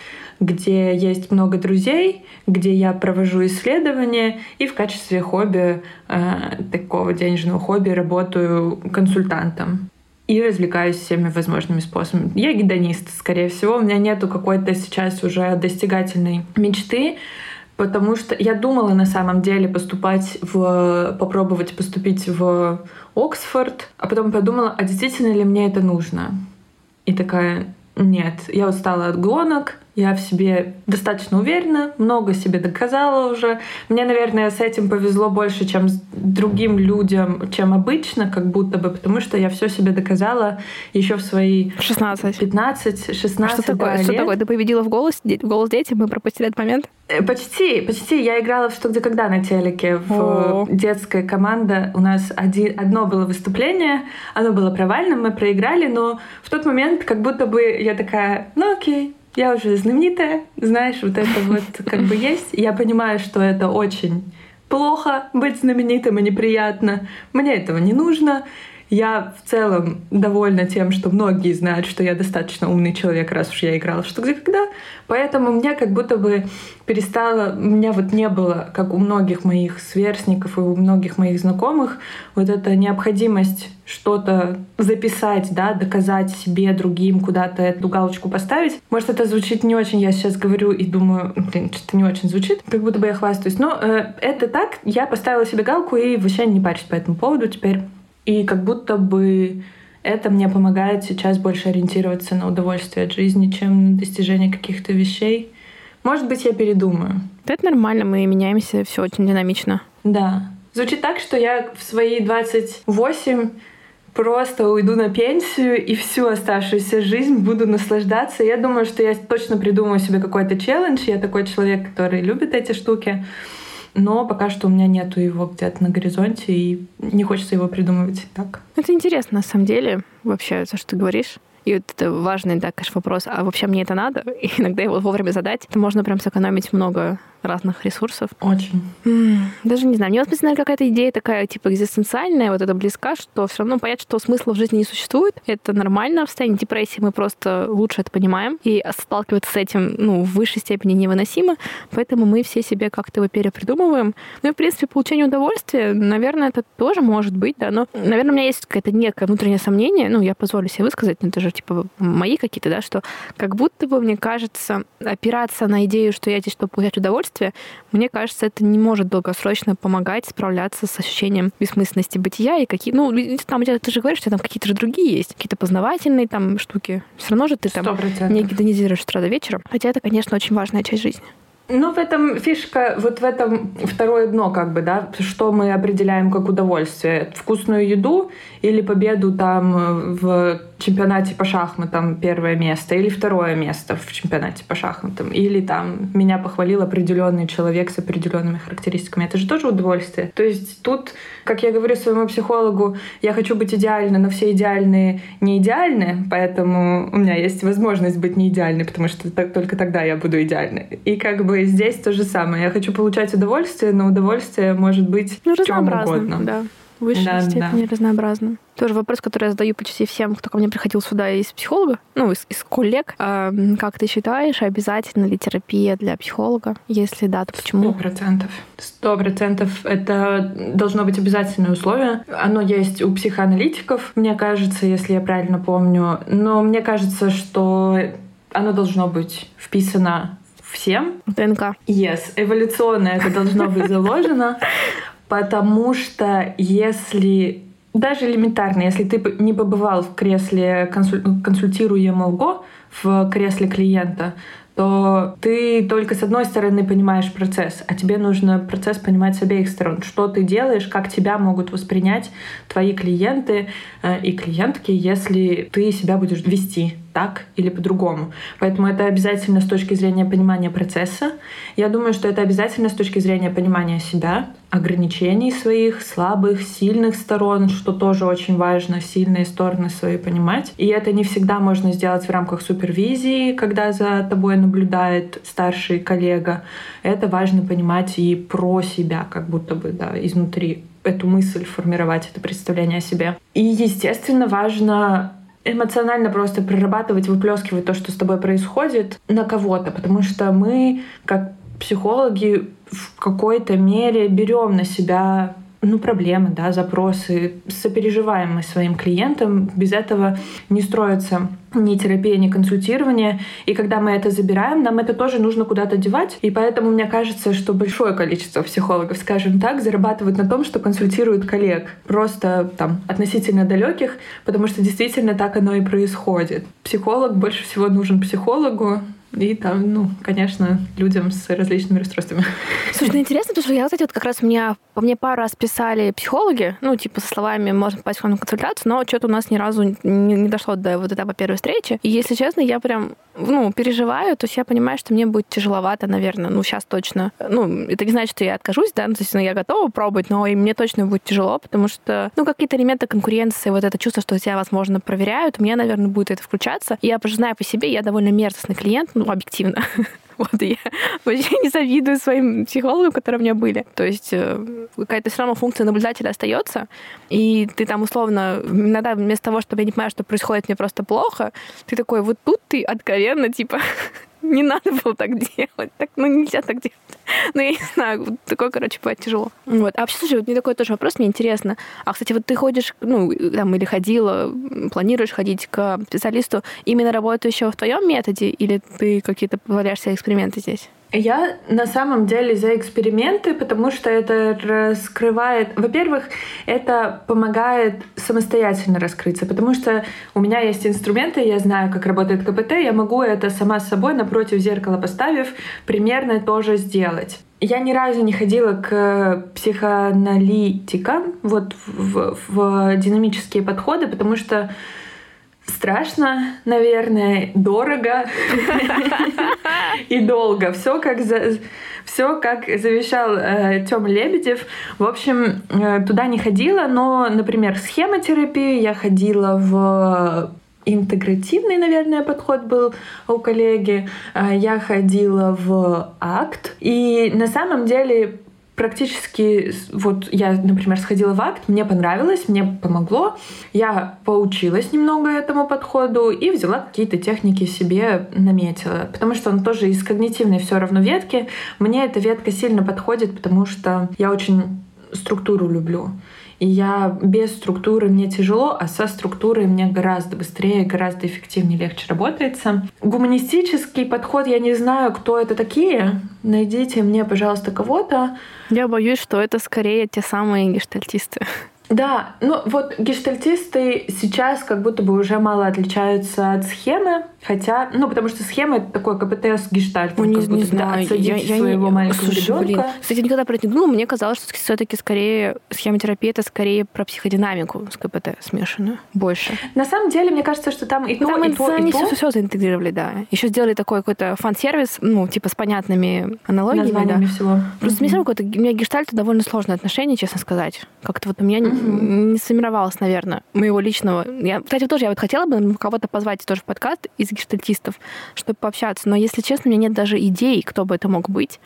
где есть много друзей, где я провожу исследования и в качестве хобби, э, такого денежного хобби, работаю консультантом и развлекаюсь всеми возможными способами. Я гедонист, скорее всего. У меня нету какой-то сейчас уже достигательной мечты, потому что я думала на самом деле поступать в... попробовать поступить в Оксфорд, а потом подумала, а действительно ли мне это нужно? И такая, нет, я устала от гонок, я в себе достаточно уверена, много себе доказала уже. Мне, наверное, с этим повезло больше, чем с другим людям, чем обычно, как будто бы, потому что я все себе доказала еще в свои 16. 15, 16 что такое? Да, что лет. такое? Ты победила в голос, в голос дети, мы пропустили этот момент? Э, почти, почти. Я играла в «Что, где, когда» на телеке. В О. детская команда. У нас один, одно было выступление, оно было провальным, мы проиграли, но в тот момент как будто бы я такая, ну окей, я уже знаменитая, знаешь, вот это вот как бы есть. Я понимаю, что это очень плохо быть знаменитым и неприятно. Мне этого не нужно. Я в целом довольна тем, что многие знают, что я достаточно умный человек, раз уж я играла «Что, где, когда». Поэтому меня как будто бы перестало... Меня вот не было, как у многих моих сверстников и у многих моих знакомых, вот эта необходимость что-то записать, да, доказать себе, другим, куда-то эту галочку поставить. Может, это звучит не очень, я сейчас говорю и думаю, блин, что-то не очень звучит, как будто бы я хвастаюсь. Но э, это так, я поставила себе галку и вообще не парюсь по этому поводу теперь. И как будто бы это мне помогает сейчас больше ориентироваться на удовольствие от жизни, чем на достижение каких-то вещей. Может быть, я передумаю. Это нормально, мы меняемся, все очень динамично. Да. Звучит так, что я в свои 28 просто уйду на пенсию и всю оставшуюся жизнь буду наслаждаться. Я думаю, что я точно придумаю себе какой-то челлендж. Я такой человек, который любит эти штуки но пока что у меня нету его где-то на горизонте, и не хочется его придумывать так. Это интересно, на самом деле, вообще, то, что ты говоришь. И вот это важный, да, конечно, вопрос, а вообще мне это надо? И иногда его вовремя задать. Можно прям сэкономить много разных ресурсов. Очень. Даже не знаю. Мне, наверное, какая-то идея такая, типа, экзистенциальная, вот это близка, что все равно понять, что смысла в жизни не существует. Это нормально. В состоянии депрессии мы просто лучше это понимаем. И сталкиваться с этим, ну, в высшей степени невыносимо. Поэтому мы все себе как-то его перепридумываем. Ну и, в принципе, получение удовольствия, наверное, это тоже может быть, да. Но, наверное, у меня есть какое-то некое внутреннее сомнение, ну, я позволю себе высказать, но это же, типа, мои какие-то, да, что как будто бы, мне кажется, опираться на идею, что я здесь, чтобы получать удовольствие, мне кажется, это не может долгосрочно помогать справляться с ощущением бессмысленности бытия и какие... Ну, там ты же говоришь, что там какие-то же другие есть, какие-то познавательные там штуки. Все равно же ты там 100%. не гедонизируешь с утра до вечера. Хотя это, конечно, очень важная часть жизни. Ну, в этом фишка, вот в этом второе дно, как бы, да, что мы определяем как удовольствие. Вкусную еду или победу там в чемпионате по шахматам первое место или второе место в чемпионате по шахматам, или там меня похвалил определенный человек с определенными характеристиками. Это же тоже удовольствие. То есть тут, как я говорю своему психологу, я хочу быть идеальной, но все идеальные не идеальны, поэтому у меня есть возможность быть не идеальной, потому что только тогда я буду идеальной. И как бы здесь то же самое. Я хочу получать удовольствие, но удовольствие может быть ну, в чем угодно. Да в высшей да, степени да. разнообразно. Тоже вопрос, который я задаю почти всем, кто ко мне приходил сюда из психолога, ну, из, из коллег. А, как ты считаешь, обязательно ли терапия для психолога? Если да, то почему? Сто процентов. Сто процентов. Это должно быть обязательное условие. Оно есть у психоаналитиков, мне кажется, если я правильно помню. Но мне кажется, что оно должно быть вписано всем. ДНК. Yes, эволюционно это должно быть заложено. Потому что если даже элементарно, если ты не побывал в кресле консультируемого, в кресле клиента, то ты только с одной стороны понимаешь процесс, а тебе нужно процесс понимать с обеих сторон. Что ты делаешь, как тебя могут воспринять твои клиенты э, и клиентки, если ты себя будешь вести так или по-другому. Поэтому это обязательно с точки зрения понимания процесса. Я думаю, что это обязательно с точки зрения понимания себя, ограничений своих, слабых, сильных сторон, что тоже очень важно, сильные стороны свои понимать. И это не всегда можно сделать в рамках супервизии, когда за тобой наблюдает старший коллега. Это важно понимать и про себя, как будто бы да, изнутри эту мысль формировать, это представление о себе. И, естественно, важно эмоционально просто прорабатывать, выплескивать то, что с тобой происходит, на кого-то, потому что мы, как психологи, в какой-то мере берем на себя ну, проблемы, да, запросы, сопереживаем мы своим клиентам. Без этого не строится ни терапия, ни консультирование. И когда мы это забираем, нам это тоже нужно куда-то девать. И поэтому мне кажется, что большое количество психологов, скажем так, зарабатывают на том, что консультируют коллег. Просто там относительно далеких, потому что действительно так оно и происходит. Психолог больше всего нужен психологу, и там, ну, конечно, людям с различными расстройствами. Слушай, ну интересно, потому что я, кстати, вот как раз меня, по мне пару раз писали психологи, ну, типа со словами «можно попасть в консультацию», но что-то у нас ни разу не, не дошло до вот этапа первой встречи. И, если честно, я прям, ну, переживаю, то есть я понимаю, что мне будет тяжеловато, наверное, ну, сейчас точно. Ну, это не значит, что я откажусь, да, ну, то есть ну, я готова пробовать, но и мне точно будет тяжело, потому что, ну, какие-то элементы конкуренции, вот это чувство, что тебя, возможно, проверяют, мне, наверное, будет это включаться. Я просто знаю по себе, я довольно мерзостный клиент, ну, объективно. Вот и я вообще не завидую своим психологам, которые у меня были. То есть э, какая-то все равно функция наблюдателя остается, и ты там условно иногда вместо того, чтобы я не понимаю, что происходит мне просто плохо, ты такой, вот тут ты откровенно, типа, не надо было так делать. Так, ну, нельзя так делать. Ну, я не знаю, вот такое, короче, бывает тяжело. Вот. А вообще, слушай, вот мне такой тоже вопрос, мне интересно. А, кстати, вот ты ходишь, ну, там, или ходила, планируешь ходить к специалисту именно работающего в твоем методе, или ты какие-то позволяешь себе эксперименты здесь? Я на самом деле за эксперименты, потому что это раскрывает... Во-первых, это помогает самостоятельно раскрыться, потому что у меня есть инструменты, я знаю, как работает КПТ, я могу это сама с собой напротив зеркала поставив примерно тоже сделать. Я ни разу не ходила к психоаналитикам, вот в, в динамические подходы, потому что Страшно, наверное, дорого и долго. Все как за... Все, как завещал э, Тём Лебедев. В общем, э, туда не ходила, но, например, схемотерапию я ходила в интегративный, наверное, подход был у коллеги. А, я ходила в акт. И на самом деле практически, вот я, например, сходила в акт, мне понравилось, мне помогло, я поучилась немного этому подходу и взяла какие-то техники себе наметила, потому что он тоже из когнитивной все равно ветки. Мне эта ветка сильно подходит, потому что я очень структуру люблю. И я без структуры мне тяжело, а со структурой мне гораздо быстрее, гораздо эффективнее, легче работается. Гуманистический подход, я не знаю, кто это такие. Найдите мне, пожалуйста, кого-то. Я боюсь, что это скорее те самые гештальтисты. Да, ну вот гештальтисты сейчас как будто бы уже мало отличаются от схемы, хотя, ну потому что схема это такое КПТ с гештальтом, ну, не, не знаю, я, я своего не... маленького Слушай, ребенка. Блин. Кстати, никогда про это не думала, мне казалось, что все-таки скорее схемотерапия это скорее про психодинамику с КПТ смешанную больше. На самом деле, мне кажется, что там и ну, то, там и то, они и то. Все, все заинтегрировали, да. Еще сделали такой какой-то фан-сервис, ну типа с понятными аналогиями, да. всего. Просто mm-hmm. мне какой-то, у меня гештальт довольно сложное отношение, честно сказать. Как-то вот у меня mm-hmm. не сформировалось, наверное, моего личного. Я, кстати, тоже я вот хотела бы кого-то позвать тоже в подкаст из гештальтистов, чтобы пообщаться. Но, если честно, у меня нет даже идей, кто бы это мог быть.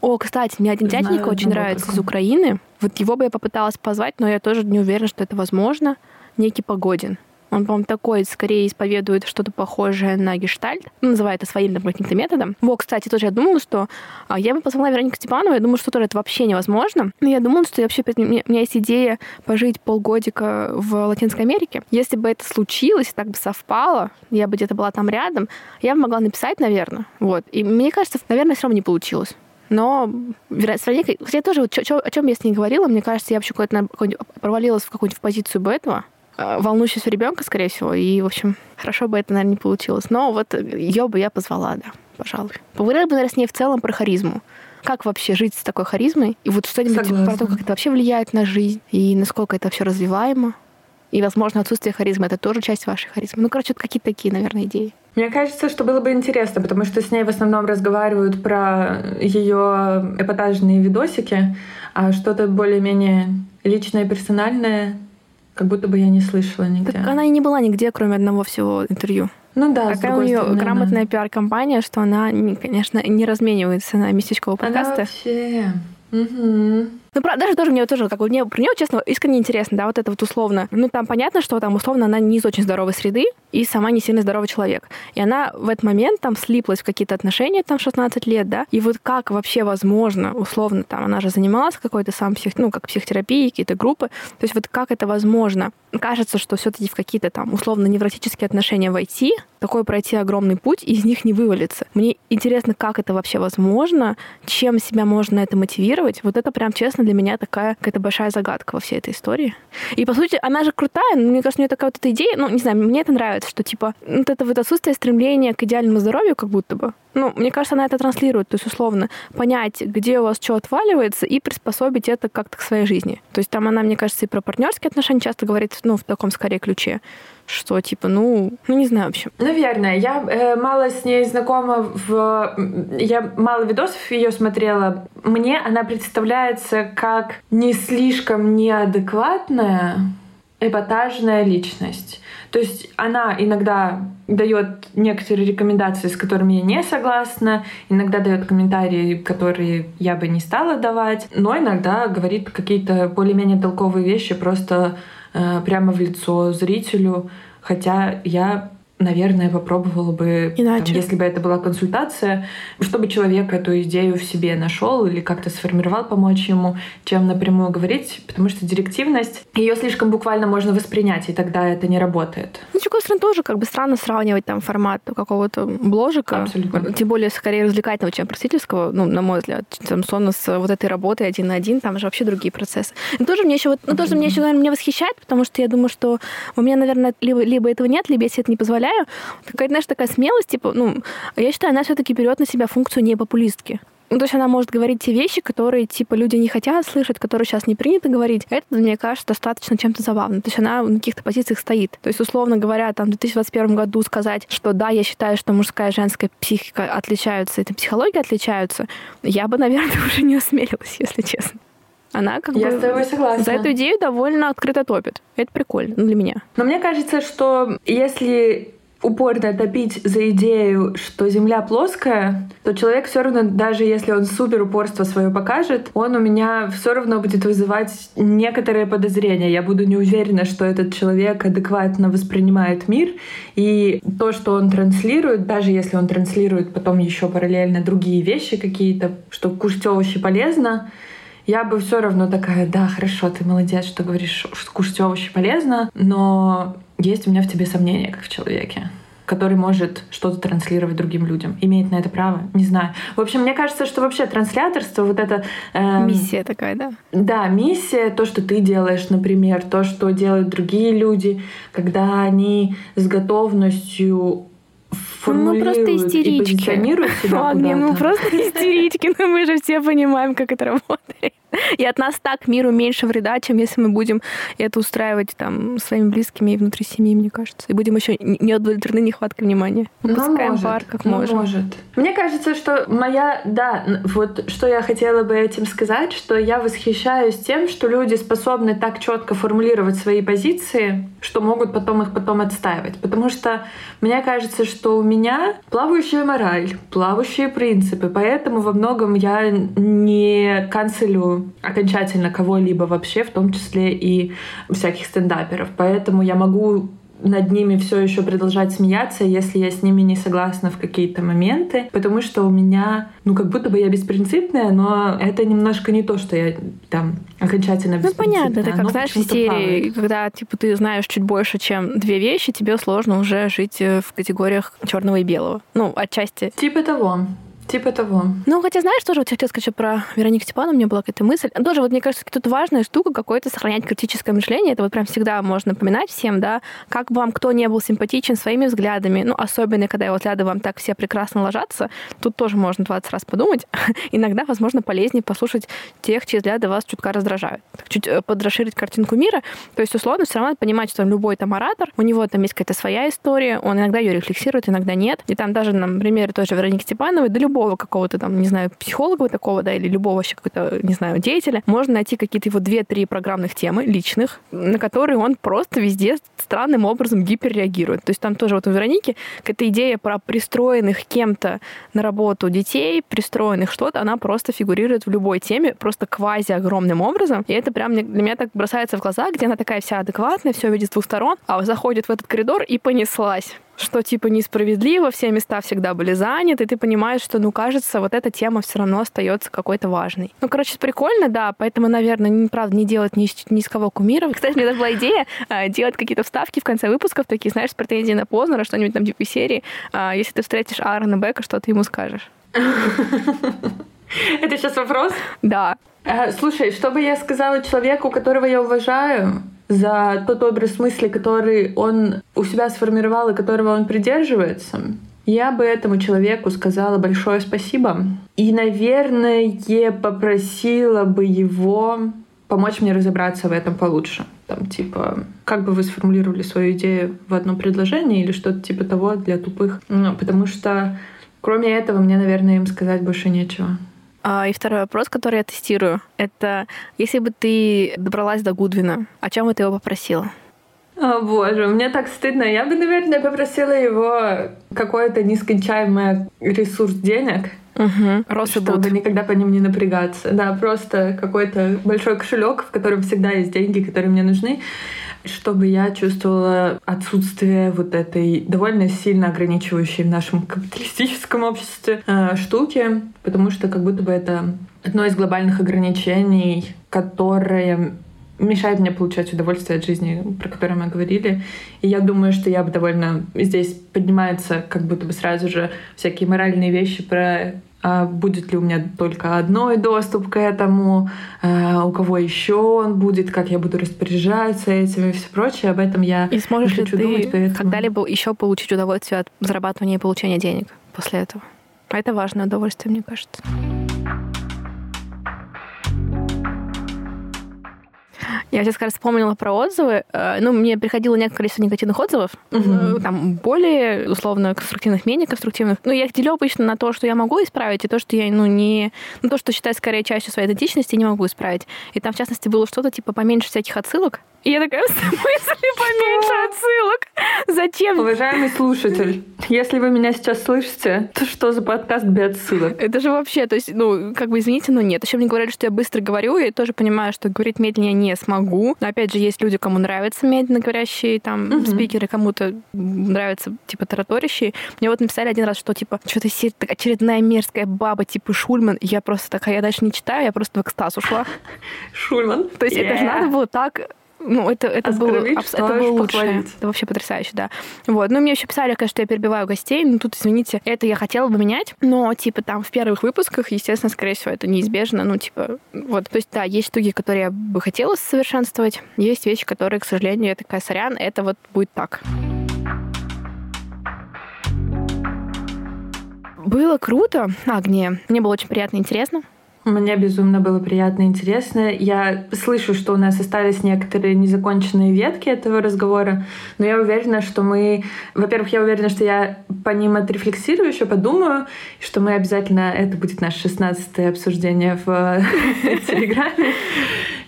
О, кстати, мне один Знаю дяденька очень нравится из Украины. Вот его бы я попыталась позвать, но я тоже не уверена, что это возможно. Некий Погодин. Он, по-моему, такой скорее исповедует что-то похожее на гештальт, ну, называет это своим там, каким-то методом. Во, кстати, тоже я думала, что а, я бы позвала Веронику Степанову, я думаю, что тоже это вообще невозможно. Но я думала, что я вообще, у меня, есть идея пожить полгодика в Латинской Америке. Если бы это случилось, так бы совпало, я бы где-то была там рядом, я бы могла написать, наверное. Вот. И мне кажется, наверное, все равно не получилось но сравнение, хотя тоже вот, чё, чё, о чем я с ней говорила, мне кажется, я вообще какой провалилась в какую-нибудь позицию бы этого, волнующегося ребенка, скорее всего. И, в общем, хорошо бы это, наверное, не получилось. Но вот ее бы я позвала, да, пожалуй. Поговорила бы, наверное, с ней в целом про харизму. Как вообще жить с такой харизмой? И вот что-нибудь про то, как это вообще влияет на жизнь, и насколько это все развиваемо. И, возможно, отсутствие харизмы — это тоже часть вашей харизмы. Ну, короче, какие-то такие, наверное, идеи. Мне кажется, что было бы интересно, потому что с ней в основном разговаривают про ее эпатажные видосики, а что-то более-менее личное, персональное как будто бы я не слышала нигде. Так она и не была нигде, кроме одного всего интервью. Ну да, Какая у нее стороны, грамотная да. пиар-компания, что она, конечно, не разменивается на местечкового подкаста. Она вообще... Угу. Ну, правда, даже тоже мне тоже, как бы, мне про нее, честно, искренне интересно, да, вот это вот условно. Ну, там понятно, что там условно она не из очень здоровой среды и сама не сильно здоровый человек. И она в этот момент там слиплась в какие-то отношения, там 16 лет, да, и вот как вообще возможно, условно, там, она же занималась какой-то сам псих, ну, как психотерапией, какие-то группы, то есть вот как это возможно? Кажется, что все таки в какие-то там условно невротические отношения войти, такой пройти огромный путь, и из них не вывалиться. Мне интересно, как это вообще возможно, чем себя можно это мотивировать. Вот это прям честно честно, для меня такая какая-то большая загадка во всей этой истории. И, по сути, она же крутая, но мне кажется, у нее такая вот эта идея, ну, не знаю, мне это нравится, что, типа, вот это вот отсутствие стремления к идеальному здоровью как будто бы, ну, мне кажется, она это транслирует, то есть, условно, понять, где у вас что отваливается, и приспособить это как-то к своей жизни. То есть там она, мне кажется, и про партнерские отношения часто говорит, ну, в таком скорее ключе что типа, ну, ну не знаю, в общем. Наверное, я э, мало с ней знакома в, я мало видосов ее смотрела. Мне она представляется как не слишком неадекватная эпатажная личность. То есть она иногда дает некоторые рекомендации, с которыми я не согласна, иногда дает комментарии, которые я бы не стала давать, но иногда говорит какие-то более-менее толковые вещи просто э, прямо в лицо зрителю. Хотя я наверное, попробовала бы, Иначе. Там, если бы это была консультация, чтобы человек эту идею в себе нашел или как-то сформировал, помочь ему, чем напрямую говорить, потому что директивность, ее слишком буквально можно воспринять, и тогда это не работает. Ну, с другой стороны, тоже как бы странно сравнивать там формат какого-то бложика, Абсолютно. тем более скорее развлекательного, чем просительского, ну, на мой взгляд, там, сонно с вот этой работой один на один, там же вообще другие процессы. Но тоже мне еще вот, ну, тоже мне еще, наверное, меня восхищает, потому что я думаю, что у меня, наверное, либо, либо этого нет, либо себе это не позволяю, позволяю. Какая-то, знаешь, такая смелость, типа, ну, я считаю, она все-таки берет на себя функцию не популистки. Ну, то есть она может говорить те вещи, которые, типа, люди не хотят слышать, которые сейчас не принято говорить. Это, мне кажется, достаточно чем-то забавно. То есть она на каких-то позициях стоит. То есть, условно говоря, там, в 2021 году сказать, что да, я считаю, что мужская и женская психика отличаются, и психология отличаются, я бы, наверное, уже не осмелилась, если честно. Она как Я бы с тобой согласна. за эту идею довольно открыто топит. Это прикольно ну, для меня. Но мне кажется, что если упорно топить за идею, что Земля плоская, то человек все равно, даже если он супер упорство свое покажет, он у меня все равно будет вызывать некоторые подозрения. Я буду не уверена, что этот человек адекватно воспринимает мир. И то, что он транслирует, даже если он транслирует потом еще параллельно другие вещи какие-то, что кушать овощи полезно, я бы все равно такая, да, хорошо, ты молодец, что говоришь, что кушать овощи полезно, но есть у меня в тебе сомнения, как в человеке который может что-то транслировать другим людям. Имеет на это право? Не знаю. В общем, мне кажется, что вообще трансляторство, вот это... Эм, миссия такая, да? Да, миссия, то, что ты делаешь, например, то, что делают другие люди, когда они с готовностью формулируют мы просто истерички. и позиционируют себя Ладно, мы просто истерички, но мы же все понимаем, как это работает. И от нас так миру меньше вреда, чем если мы будем это устраивать там своими близкими и внутри семьи, мне кажется. И будем еще не удовлетворены нехваткой внимания. Выпускаем может, пар как ну, можем. может. Мне кажется, что моя... Да, вот что я хотела бы этим сказать, что я восхищаюсь тем, что люди способны так четко формулировать свои позиции, что могут потом их потом отстаивать. Потому что мне кажется, что у меня плавающая мораль, плавающие принципы, поэтому во многом я не канцелю окончательно кого-либо вообще, в том числе и всяких стендаперов. Поэтому я могу над ними все еще продолжать смеяться, если я с ними не согласна в какие-то моменты, потому что у меня, ну, как будто бы я беспринципная, но это немножко не то, что я там окончательно Ну, понятно, это как, знаешь, серии, когда, типа, ты знаешь чуть больше, чем две вещи, тебе сложно уже жить э, в категориях черного и белого. Ну, отчасти. Типа того. Типа того. Ну, хотя, знаешь, тоже вот я хотела сказать про Веронику Степанову, у меня была какая-то мысль. Тоже вот, мне кажется, тут важная штука какое-то сохранять критическое мышление. Это вот прям всегда можно напоминать всем, да, как бы вам кто не был симпатичен своими взглядами, ну, особенно, когда его взгляды вам так все прекрасно ложатся, тут тоже можно 20 раз подумать. Иногда, возможно, полезнее послушать тех, чьи взгляды вас чутка раздражают. Так, чуть э, подрасширить картинку мира. То есть, условно, все равно понимать, что любой там оратор, у него там есть какая-то своя история, он иногда ее рефлексирует, иногда нет. И там даже, например, тоже Вероники Степановой, да любого какого-то там, не знаю, психолога такого, да, или любого вообще какого-то, не знаю, деятеля, можно найти какие-то его две-три программных темы личных, на которые он просто везде странным образом гиперреагирует. То есть там тоже вот у Вероники какая-то идея про пристроенных кем-то на работу детей, пристроенных что-то, она просто фигурирует в любой теме, просто квази огромным образом. И это прям для меня так бросается в глаза, где она такая вся адекватная, все видит с двух сторон, а заходит в этот коридор и понеслась что типа несправедливо, все места всегда были заняты, и ты понимаешь, что, ну, кажется, вот эта тема все равно остается какой-то важной. Ну, короче, прикольно, да, поэтому, наверное, не, правда, не делать ни, ни с кого кумиров. Кстати, меня даже была идея а, делать какие-то вставки в конце выпусков, такие, знаешь, с претензией на Познера, что-нибудь там типа серии. А, если ты встретишь Аарона Бека, что ты ему скажешь? Это сейчас вопрос? Да. Э, слушай, что бы я сказала человеку, которого я уважаю, за тот образ мысли, который он у себя сформировал и которого он придерживается, я бы этому человеку сказала большое спасибо. И, наверное, попросила бы его помочь мне разобраться в этом получше. Там, типа, как бы вы сформулировали свою идею в одном предложении или что-то типа того для тупых. Ну, потому что кроме этого мне, наверное, им сказать больше нечего. А, и второй вопрос, который я тестирую, это если бы ты добралась до Гудвина, о чем бы ты его попросила? О боже, мне так стыдно. Я бы, наверное, попросила его какой-то нескончаемый ресурс денег, Угу. Чтобы никогда по ним не напрягаться. Да, просто какой-то большой кошелек, в котором всегда есть деньги, которые мне нужны чтобы я чувствовала отсутствие вот этой довольно сильно ограничивающей в нашем капиталистическом обществе э, штуки, потому что как будто бы это одно из глобальных ограничений, которое мешает мне получать удовольствие от жизни, про которое мы говорили. И я думаю, что я бы довольно... Здесь поднимаются как будто бы сразу же всякие моральные вещи про а будет ли у меня только одной доступ к этому, а у кого еще он будет, как я буду распоряжаться этим и все прочее. Об этом я И сможешь ли ты думать, поэтому... когда-либо еще получить удовольствие от зарабатывания и получения денег после этого? А это важное удовольствие, мне кажется. Я сейчас раз вспомнила про отзывы. Э, ну, мне приходило некоторое количество негативных отзывов. Угу. Там более, условно, конструктивных, менее конструктивных. Ну, я их делю обычно на то, что я могу исправить, и то, что я, ну, не... Ну, то, что считаю скорее частью своей идентичности, не могу исправить. И там, в частности, было что-то типа поменьше всяких отсылок. И я такая, в смысле поменьше отсылок? Зачем? Уважаемый слушатель, если вы меня сейчас слышите, то что за подкаст без отсылок? Это же вообще, то есть, ну, как бы извините, но нет. Еще мне говорили, что я быстро говорю, я тоже понимаю, что говорить медленнее не смогу. Но опять же, есть люди, кому нравятся медленно говорящие там угу. спикеры, кому-то нравятся типа тараторящие. Мне вот написали один раз, что типа, что-то сидит очередная мерзкая баба типа Шульман. Я просто такая, я дальше не читаю, я просто в экстаз ушла. Шульман. То есть это же надо было так ну, это, это было, это было лучше. Это вообще потрясающе, да. Вот. Ну, мне еще писали, конечно, что я перебиваю гостей. Ну, тут, извините, это я хотела бы менять, но, типа, там в первых выпусках, естественно, скорее всего, это неизбежно. Ну, типа, вот. То есть, да, есть штуки, которые я бы хотела совершенствовать. Есть вещи, которые, к сожалению, я такая, сорян, это вот будет так. Было круто, Агния. Мне было очень приятно и интересно. Мне безумно было приятно и интересно. Я слышу, что у нас остались некоторые незаконченные ветки этого разговора, но я уверена, что мы... Во-первых, я уверена, что я по ним отрефлексирую, еще подумаю, что мы обязательно... Это будет наше шестнадцатое обсуждение в Телеграме.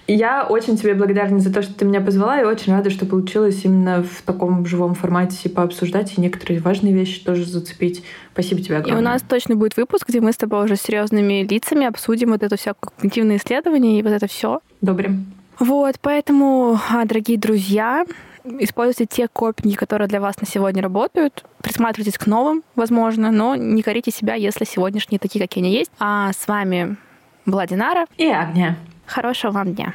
Я очень тебе благодарна за то, что ты меня позвала, и очень рада, что получилось именно в таком живом формате пообсуждать и некоторые важные вещи тоже зацепить. Спасибо тебе огромное. И у нас точно будет выпуск, где мы с тобой уже серьезными лицами обсудим вот это все когнитивное исследование и вот это все. Добре. Вот, поэтому, а, дорогие друзья, используйте те копинги, которые для вас на сегодня работают. Присматривайтесь к новым, возможно, но не корите себя, если сегодняшние такие, какие они есть. А с вами была Динара и Агния. Хорошего вам дня.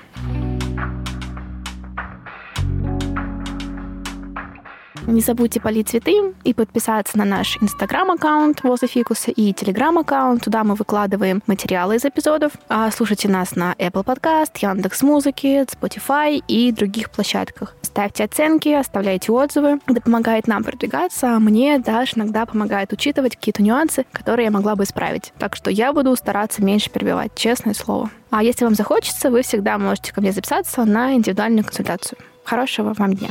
Не забудьте полить цветы и подписаться на наш инстаграм-аккаунт возле фикуса и телеграм-аккаунт. Туда мы выкладываем материалы из эпизодов. А слушайте нас на Apple Podcast, Яндекс Музыки, Spotify и других площадках. Ставьте оценки, оставляйте отзывы. Это помогает нам продвигаться, а мне даже иногда помогает учитывать какие-то нюансы, которые я могла бы исправить. Так что я буду стараться меньше перебивать, честное слово. А если вам захочется, вы всегда можете ко мне записаться на индивидуальную консультацию. Хорошего вам дня!